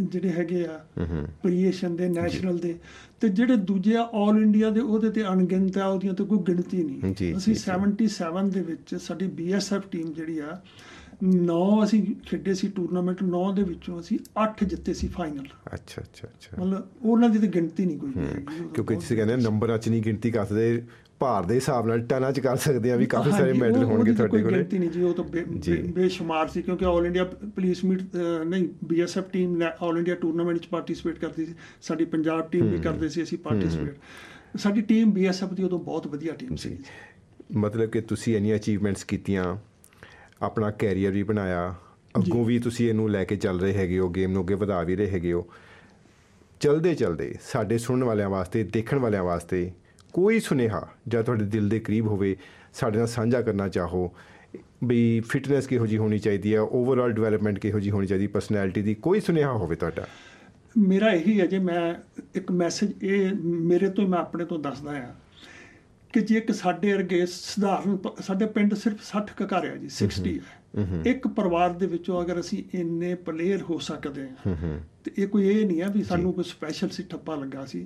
Speaker 2: ਜਿਹੜੇ ਹੈਗੇ ਆ ਪ੍ਰੀਏਸ਼ਨ ਦੇ ਨੈਸ਼ਨਲ ਦੇ। ਤੇ ਜਿਹੜੇ ਦੂਜੇ ਆ ਆਲ ਇੰਡੀਆ ਦੇ ਉਹਦੇ ਤੇ ਅਣਗਿਣਤ ਆ ਉਹਦੀਆਂ ਤੇ ਕੋਈ ਗਿਣਤੀ ਨਹੀਂ। ਅਸੀਂ
Speaker 1: ਜੀ।
Speaker 2: 77 ਦੇ ਵਿੱਚ ਸਾਡੀ ਬੀਐਸਐਫ ਟੀਮ ਜਿਹੜੀ ਆ 9 ਅਸੀਂ ਖੇਡੇ ਸੀ ਟੂਰਨਾਮੈਂਟ 9 ਦੇ ਵਿੱਚੋਂ ਅਸੀਂ 8 ਜਿੱਤੇ ਸੀ ਫਾਈਨਲ
Speaker 1: ਅੱਛਾ ਅੱਛਾ ਅੱਛਾ।
Speaker 2: ਮਤਲਬ ਉਹਨਾਂ ਦੀ ਤੇ ਗਿਣਤੀ ਨਹੀਂ ਕੋਈ
Speaker 1: ਕਿਉਂਕਿ ਤੁਸੀਂ ਕਹਿੰਦੇ ਨੰਬਰਾਂ 'ਚ ਨਹੀਂ ਗਿਣਤੀ ਕਰ ਸਕਦੇ ਭਾਰ ਦੇ ਹਿਸਾਬ ਨਾਲ ਟਨਾਂ 'ਚ ਕਰ ਸਕਦੇ ਆ ਵੀ ਕਾਫੀ ਸਾਰੇ ਮੈਡਲ ਹੋਣਗੇ ਤੁਹਾਡੇ ਕੋਲੇ।
Speaker 2: ਗਿਣਤੀ ਨਹੀਂ ਜੀ ਉਹ ਤਾਂ ਬੇਸ਼ੁਮਾਰ ਸੀ ਕਿਉਂਕਿ ਆਲ ਇੰਡੀਆ ਪੁਲਿਸ ਮੀਟ ਨਹੀਂ BSF team all India tournament ਵਿੱਚ ਪਾਰਟਿਸਿਪੇਟ ਕਰਦੀ ਸੀ। ਸਾਡੀ ਪੰਜਾਬ ਟੀਮ ਵੀ ਕਰਦੇ ਸੀ ਅਸੀਂ ਪਾਰਟਿਸਿਪੇਟ ਸਾਡੀ ਟੀਮ ਬੀਐਸਐਫ ਦੀ ਉਦੋਂ ਬਹੁਤ ਵਧੀਆ ਟੀਮ ਸੀ
Speaker 1: ਮਤਲਬ ਕਿ ਤੁਸੀਂ ਇੰਨੀਆਂ ਅਚੀਵਮੈਂਟਸ ਕੀਤੀਆਂ ਆਪਣਾ ਕੈਰੀਅਰ ਵੀ ਬਣਾਇਆ। ਅੱਗੋਂ ਵੀ ਤੁਸੀਂ ਇਹਨੂੰ ਲੈ ਕੇ ਚੱਲ ਰਹੇ ਹੈਗੇ ਹੋ ਗੇਮ ਨੂੰ ਅੱਗੇ ਵਧਾ ਵੀ ਰਹੇ ਹੈਗੇ ਹੋ। ਚਲਦੇ ਚਲਦੇ ਸਾਡੇ ਸੁਣਨ ਵਾਲਿਆਂ ਵਾਸਤੇ ਦੇਖਣ ਵਾਲਿਆਂ ਵਾਸਤੇ ਕੋਈ ਸੁਨੇਹਾ ਜਾਂ ਤੁਹਾਡੇ ਦਿਲ ਦੇ ਕਰੀਬ ਹੋਵੇ ਸਾਡੇ ਨਾਲ ਸਾਂਝਾ ਕਰਨਾ ਚਾਹੋ। ਵੀ ਫਿਟਨੈਸ ਕਿਹੋ ਜੀ ਹੋਣੀ ਚਾਹੀਦੀ ਹੈ? ਓਵਰਆਲ ਡਿਵੈਲਪਮੈਂਟ ਕਿਹੋ ਜੀ ਹੋਣੀ ਚਾਹੀਦੀ? ਪਰਸਨੈਲਿਟੀ ਦੀ ਕੋਈ ਸੁਨੇਹਾ ਹੋਵੇ ਤੁਹਾਡਾ?
Speaker 2: ਮੇਰਾ ਇਹੀ ਹੈ ਜੇ ਮੈਂ ਇੱਕ ਮੈਸੇਜ ਇਹ ਮੇਰੇ ਤੋਂ ਮੈਂ ਆਪਣੇ ਤੋਂ ਦੱਸਦਾ ਆ ਕਿ ਜੇ ਇੱਕ ਸਾਡੇ ਵਰਗੇ ਸਧਾਰਨ ਸਾਡੇ ਪਿੰਡ ਸਿਰਫ 60 ਕੁ ਘਰ ਆ ਜੀ 60 ਹੈ ਇੱਕ ਪਰਿਵਾਰ ਦੇ ਵਿੱਚੋਂ ਅਗਰ ਅਸੀਂ ਇੰਨੇ ਪਲੇਅਰ ਹੋ ਸਕਦੇ ਹਾਂ ਤੇ ਇਹ ਕੋਈ ਇਹ ਨਹੀਂ ਆ ਵੀ ਸਾਨੂੰ ਕੋਈ ਸਪੈਸ਼ਲ ਸੀ ਠੱਪਾ ਲੱਗਾ ਸੀ।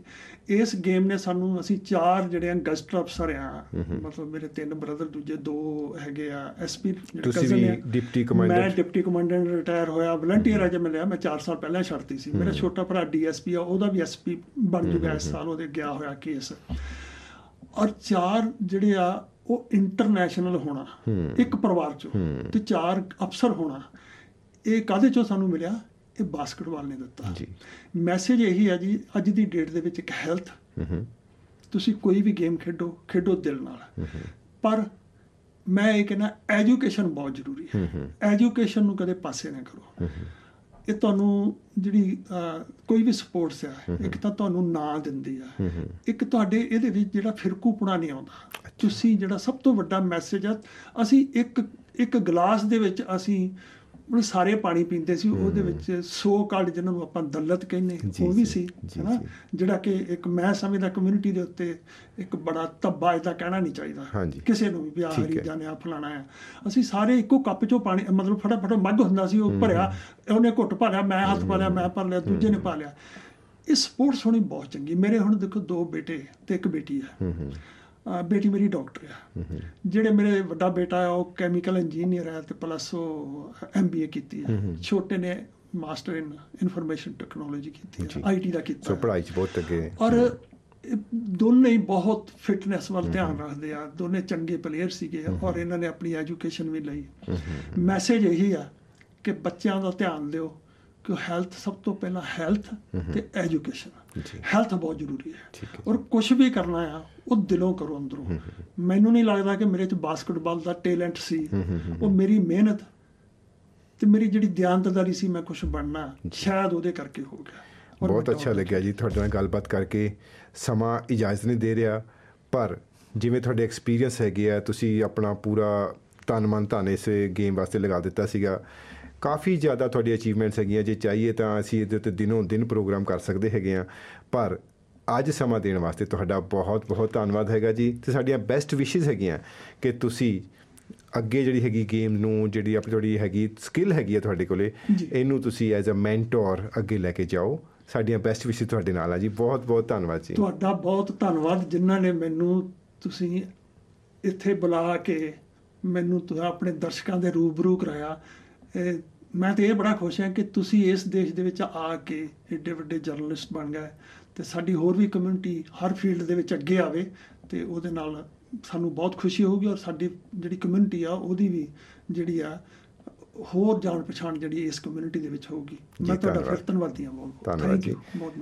Speaker 2: ਇਸ ਗੇਮ ਨੇ ਸਾਨੂੰ ਅਸੀਂ ਚਾਰ ਜਿਹੜੇ ਆ ਗਸਟ ਅਫਸਰ ਆ ਮਤਲਬ ਮੇਰੇ ਤਿੰਨ ਬ੍ਰਦਰ ਦੂਜੇ ਦੋ ਹੈਗੇ ਆ ਐਸਪੀ
Speaker 1: ਤੁਸੀਂ ਵੀ ਡਿਪਟੀ ਕਮਾਂਡੈਂਟ?
Speaker 2: ਮੈਂ ਡਿਪਟੀ ਕਮਾਂਡੈਂਟ ਰਿਟਾਇਰ ਹੋਇਆ ਵਲੰਟੀਅਰ ਅਜੇ ਮਿਲਿਆ ਮੈਂ 4 ਸਾਲ ਪਹਿਲਾਂ ਛੱਡਤੀ ਸੀ। ਮੇਰਾ ਛੋਟਾ ਭਰਾ ਡੀਐਸਪੀ ਆ ਉਹਦਾ ਵੀ ਐਸਪੀ ਬਣ ਚੁੱਕਾ ਇਸ ਸਾਲ ਉਹਦੇ ਗਿਆ ਹੋਇਆ ਕੇਸ ਔਰ ਚਾਰ ਜਿਹੜੇ ਆ ਉਹ ਇੰਟਰਨੈਸ਼ਨਲ ਹੋਣਾ ਇੱਕ ਪਰਿਵਾਰ ਚੋਂ ਤੇ ਚਾਰ ਅਫਸਰ ਹੋਣਾ। ਇਹ ਕਾਦੇ ਚੋਂ ਸਾਨੂੰ ਮਿਲਿਆ? ਇਹ ਬਾਸਕਟਬਾਲ ਨੇ ਦਿੱਤਾ।
Speaker 1: ਜੀ।
Speaker 2: ਮੈਸੇਜ ਇਹੀ ਹੈ ਜੀ ਅੱਜ ਦੀ ਡੇਟ ਦੇ ਵਿੱਚ ਇੱਕ ਹੈਲਥ ਤੁਸੀਂ ਕੋਈ ਵੀ ਗੇਮ ਖੇਡੋ ਖੇਡੋ ਦਿਲ ਨਾਲ। ਪਰ ਮੈਂ ਇਹ ਕਹਿੰਦਾ ਐਜੂਕੇਸ਼ਨ ਬਹੁਤ ਜ਼ਰੂਰੀ ਹੈ। ਐਜੂਕੇਸ਼ਨ ਨੂੰ ਕਦੇ ਪਾਸੇ ਨਾ ਕਰੋ। ਇਹ ਤੁਹਾਨੂੰ ਜਿਹੜੀ ਕੋਈ ਵੀ ਸਪੋਰਟਸ ਆ ਇੱਕ ਤਾਂ ਤੁਹਾਨੂੰ ਨਾਂ ਦਿੰਦੀ ਆ। ਇੱਕ ਤੁਹਾਡੇ ਇਹਦੇ ਵਿੱਚ ਜਿਹੜਾ ਫਿਰਕੂਪਣਾ ਨਹੀਂ ਆਉਂਦਾ। ਤੁਸੀਂ ਜਿਹੜਾ ਸਭ ਤੋਂ ਵੱਡਾ ਮੈਸੇਜ ਆ ਅਸੀਂ ਇੱਕ ਇੱਕ ਗਲਾਸ ਦੇ ਵਿੱਚ ਅਸੀਂ ਉਹ ਸਾਰੇ ਪਾਣੀ ਪੀਂਦੇ ਸੀ ਉਹਦੇ ਵਿੱਚ ਸੋ ਕਾਲਡ ਜਿਹਨਾਂ ਨੂੰ ਆਪਾਂ ਦਲਤ ਕਹਿੰਦੇ ਉਹ ਵੀ ਸੀ ਹੈਨਾ। ਜਿਹੜਾ ਕਿ ਇੱਕ ਮੈਂ ਸਮਝਦਾ ਕਮਿਊਨਿਟੀ ਦੇ ਉੱਤੇ ਇੱਕ ਬੜਾ ਧੱਬਾ ਇਹਦਾ ਕਹਿਣਾ ਨਹੀਂ ਚਾਹੀਦਾ। ਕਿਸੇ ਨੂੰ ਵੀ ਵੀ ਆਹ। ਹਰੀ ਜਾਣਿਆ ਫਲਾਣਾ ਆ ਅਸੀਂ ਸਾਰੇ ਇੱਕੋ ਕੱਪ ਚੋਂ ਪਾਣੀ ਮਤਲਬ ਫਟਾਫਟ ਮੱਗ ਹੁੰਦਾ ਸੀ ਉਹ ਭਰਿਆ ਉਹਨੇ ਘੁੱਟ ਭਰ ਲਿਆ ਮੈਂ ਹੱਥ ਪਾ ਲਿਆ ਮੈਂ ਭਰ ਲਿਆ ਦੂਜੇ ਨੇ ਪਾ ਲਿਆ। ਇਹ ਸਪੋਰਟਸ ਹੋਣੀ ਬਹੁਤ ਚੰਗੀ। ਮੇਰੇ ਹੁਣ ਦੇਖੋ ਦੋ ਬੇਟੇ ਤੇ ਇੱਕ ਬੇਟੀ ਹੈ। ਅਹ ਬੇਟੀ ਮੇਰੀ ਡਾਕਟਰ ਆ। ਜਿਹੜੇ ਮੇਰੇ ਵੱਡਾ ਬੇਟਾ ਹੈ ਉਹ ਕੈਮੀਕਲ ਇੰਜੀਨੀਅਰ ਹੈ ਤੇ ਪਲੱਸ ਉਹ ਐਮਬੀਏ ਕੀਤੀ ਹੈ ਛੋਟੇ ਨੇ ਮਾਸਟਰ ਇਨ ਇਨਫੋਰਮੇਸ਼ਨ ਟੈਕਨੋਲੋਜੀ ਕੀਤੀ। ਹੈ ਆਈਟੀ ਦਾ ਕੀਤਾ
Speaker 1: ਸੋ
Speaker 2: ਹੈ।
Speaker 1: ਪੜ੍ਹਾਈ 'ਚ ਬਹੁਤ ਅੱਗੇ।
Speaker 2: ਔਰ ਦੋਨੇ ਹੀ ਬਹੁਤ ਫਿਟਨੈਸ ਵੱਲ ਧਿਆਨ ਰੱਖਦੇ ਆ। ਦੋਨੇ ਚੰਗੇ ਪਲੇਅਰ ਸੀਗੇ ਔਰ ਇਹਨਾਂ ਨੇ ਆਪਣੀ ਐਜੂਕੇਸ਼ਨ ਵੀ ਲਈ। ਮੈਸੇਜ ਇਹੀ ਆ ਕਿ ਬੱਚਿਆਂ ਦਾ ਧਿਆਨ ਦਿਓ। ਕਿ ਹੈਲਥ ਸਭ ਤੋਂ ਪਹਿਲਾਂ ਹੈਲਥ ਤੇ ਐਜੂਕੇਸ਼ਨ। ਹੈਲਥ ਬਹੁਤ ਜ਼ਰੂਰੀ ਹੈ। ਔਰ ਕੁਝ ਵੀ ਕਰਨਾ ਆ ਉਹ ਦਿਲੋਂ ਕਰੋ ਅੰਦਰੋਂ ਮੈਨੂੰ ਨਹੀਂ ਲੱਗਦਾ ਕਿ ਮੇਰੇ ਚ ਬਾਸਕਟਬਾਲ ਦਾ ਟੈਲੈਂਟ ਸੀ ਉਹ ਮੇਰੀ ਮਿਹਨਤ ਤੇ ਮੇਰੀ ਜਿਹੜੀ ਦਿਆਨਤਦਾਰੀ ਸੀ ਮੈਂ ਕੁਝ ਬਣਨਾ ਸ਼ਾਇਦ ਉਹਦੇ ਕਰਕੇ ਹੋ ਗਿਆ
Speaker 1: ਬਹੁਤ ਅੱਛਾ ਲੱਗਿਆ ਜੀ ਤੁਹਾਡੇ ਨਾਲ ਗੱਲਬਾਤ ਕਰਕੇ ਸਮਾਂ ਇਜਾਜ਼ਤ ਨਹੀਂ ਦੇ ਰਿਹਾ ਪਰ ਜਿਵੇਂ ਤੁਹਾਡੇ ਐਕਸਪੀਰੀਅੰਸ ਹੈਗੇ ਆ ਤੁਸੀਂ ਆਪਣਾ ਪੂਰਾ ਤਨ ਮਨ ਧਨ ਇਸ ਗੇਮ ਵਾਸਤੇ ਲਗਾ ਦਿੱਤਾ ਸੀਗਾ ਕਾਫੀ ਜ਼ਿਆਦਾ ਤੁਹਾਡੀ ਅਚੀਵਮੈਂਟਸ ਹੈਗੀਆਂ। ਜੇ ਚਾਹੀਏ ਤਾਂ ਅਸੀਂ ਇਹਦੇ ਉੱਤੇ ਦਿਨੋਂ ਦਿਨ ਪ੍ਰੋਗਰਾਮ ਕਰ ਸਕਦੇ ਹੈਗੇ ਆ ਪਰ ਅੱਜ ਸਮਾਂ ਦੇਣ ਵਾਸਤੇ ਤੁਹਾਡਾ ਬਹੁਤ ਬਹੁਤ ਧੰਨਵਾਦ ਹੈਗਾ ਜੀ। ਤੇ ਸਾਡੀਆਂ ਬੈਸਟ ਵਿਸ਼ੇਸ ਹੈਗੀਆਂ ਕਿ ਤੁਸੀਂ ਅੱਗੇ ਜਿਹੜੀ ਹੈਗੀ ਗੇਮ ਨੂੰ ਜਿਹੜੀ ਆਪਣੀ ਤੁਹਾਡੀ ਹੈਗੀ ਸਕਿੱਲ ਹੈਗੀ ਹੈ ਤੁਹਾਡੇ ਕੋਲੇ। ਇਹਨੂੰ ਤੁਸੀਂ ਐਜ਼ ਅ ਮੈਂਟੋਰ ਅੱਗੇ ਲੈ ਕੇ ਜਾਓ। ਸਾਡੀਆਂ ਬੈਸਟ ਵਿਸ਼ੇ ਤੁਹਾਡੇ ਨਾਲ ਆ ਜੀ। ਬਹੁਤ ਬਹੁਤ ਧੰਨਵਾਦ ਜੀ।
Speaker 2: ਤੁਹਾਡਾ ਬਹੁਤ ਧੰਨਵਾਦ ਜਿਨ੍ਹਾਂ ਨੇ ਮੈਨੂੰ ਤੁਸੀਂ ਇੱਥੇ ਬੁਲਾ ਕੇ ਮੈਨੂੰ ਤੁਸੀਂ ਆਪਣੇ ਦਰਸ਼ਕਾਂ ਦੇ ਰੂਬਰੂ ਕਰਾਇਆ। ਮੈਂ ਤੇ ਇਹ ਬੜਾ ਖੁਸ਼ ਹਾਂ ਕਿ ਤੁਸੀਂ ਇਸ ਦੇਸ਼ ਦੇ ਵਿੱਚ ਆ ਕੇ ਏਡੇ ਵੱਡੇ ਜਰਨਲਿਸਟ ਬਣ ਗਏ ਤੇ ਸਾਡੀ ਹੋਰ ਵੀ ਕਮਿਊਨਿਟੀ ਹਰ ਫੀਲਡ ਦੇ ਵਿੱਚ ਅੱਗੇ ਆਵੇ ਤੇ ਉਹਦੇ ਨਾਲ ਸਾਨੂੰ ਬਹੁਤ ਖੁਸ਼ੀ ਹੋਊਗੀ ਔਰ ਸਾਡੀ ਜਿਹੜੀ ਕਮਿਊਨਿਟੀ ਆ ਉਹਦੀ ਵੀ ਜਿਹੜੀ ਆ ਹੋਰ ਜਾਣ ਪਛਾਣ ਜਿਹੜੀ ਇਸ ਕਮਿਊਨਿਟੀ ਦੇ ਵਿੱਚ ਹੋਊਗੀ ਮੈਂ ਤੁਹਾਡਾ। ਫਿਰ ਧੰਨਵਾਦੀ ਹਾਂ ਬਹੁਤ
Speaker 1: ਜੀ।
Speaker 2: you, ਬਹੁਤ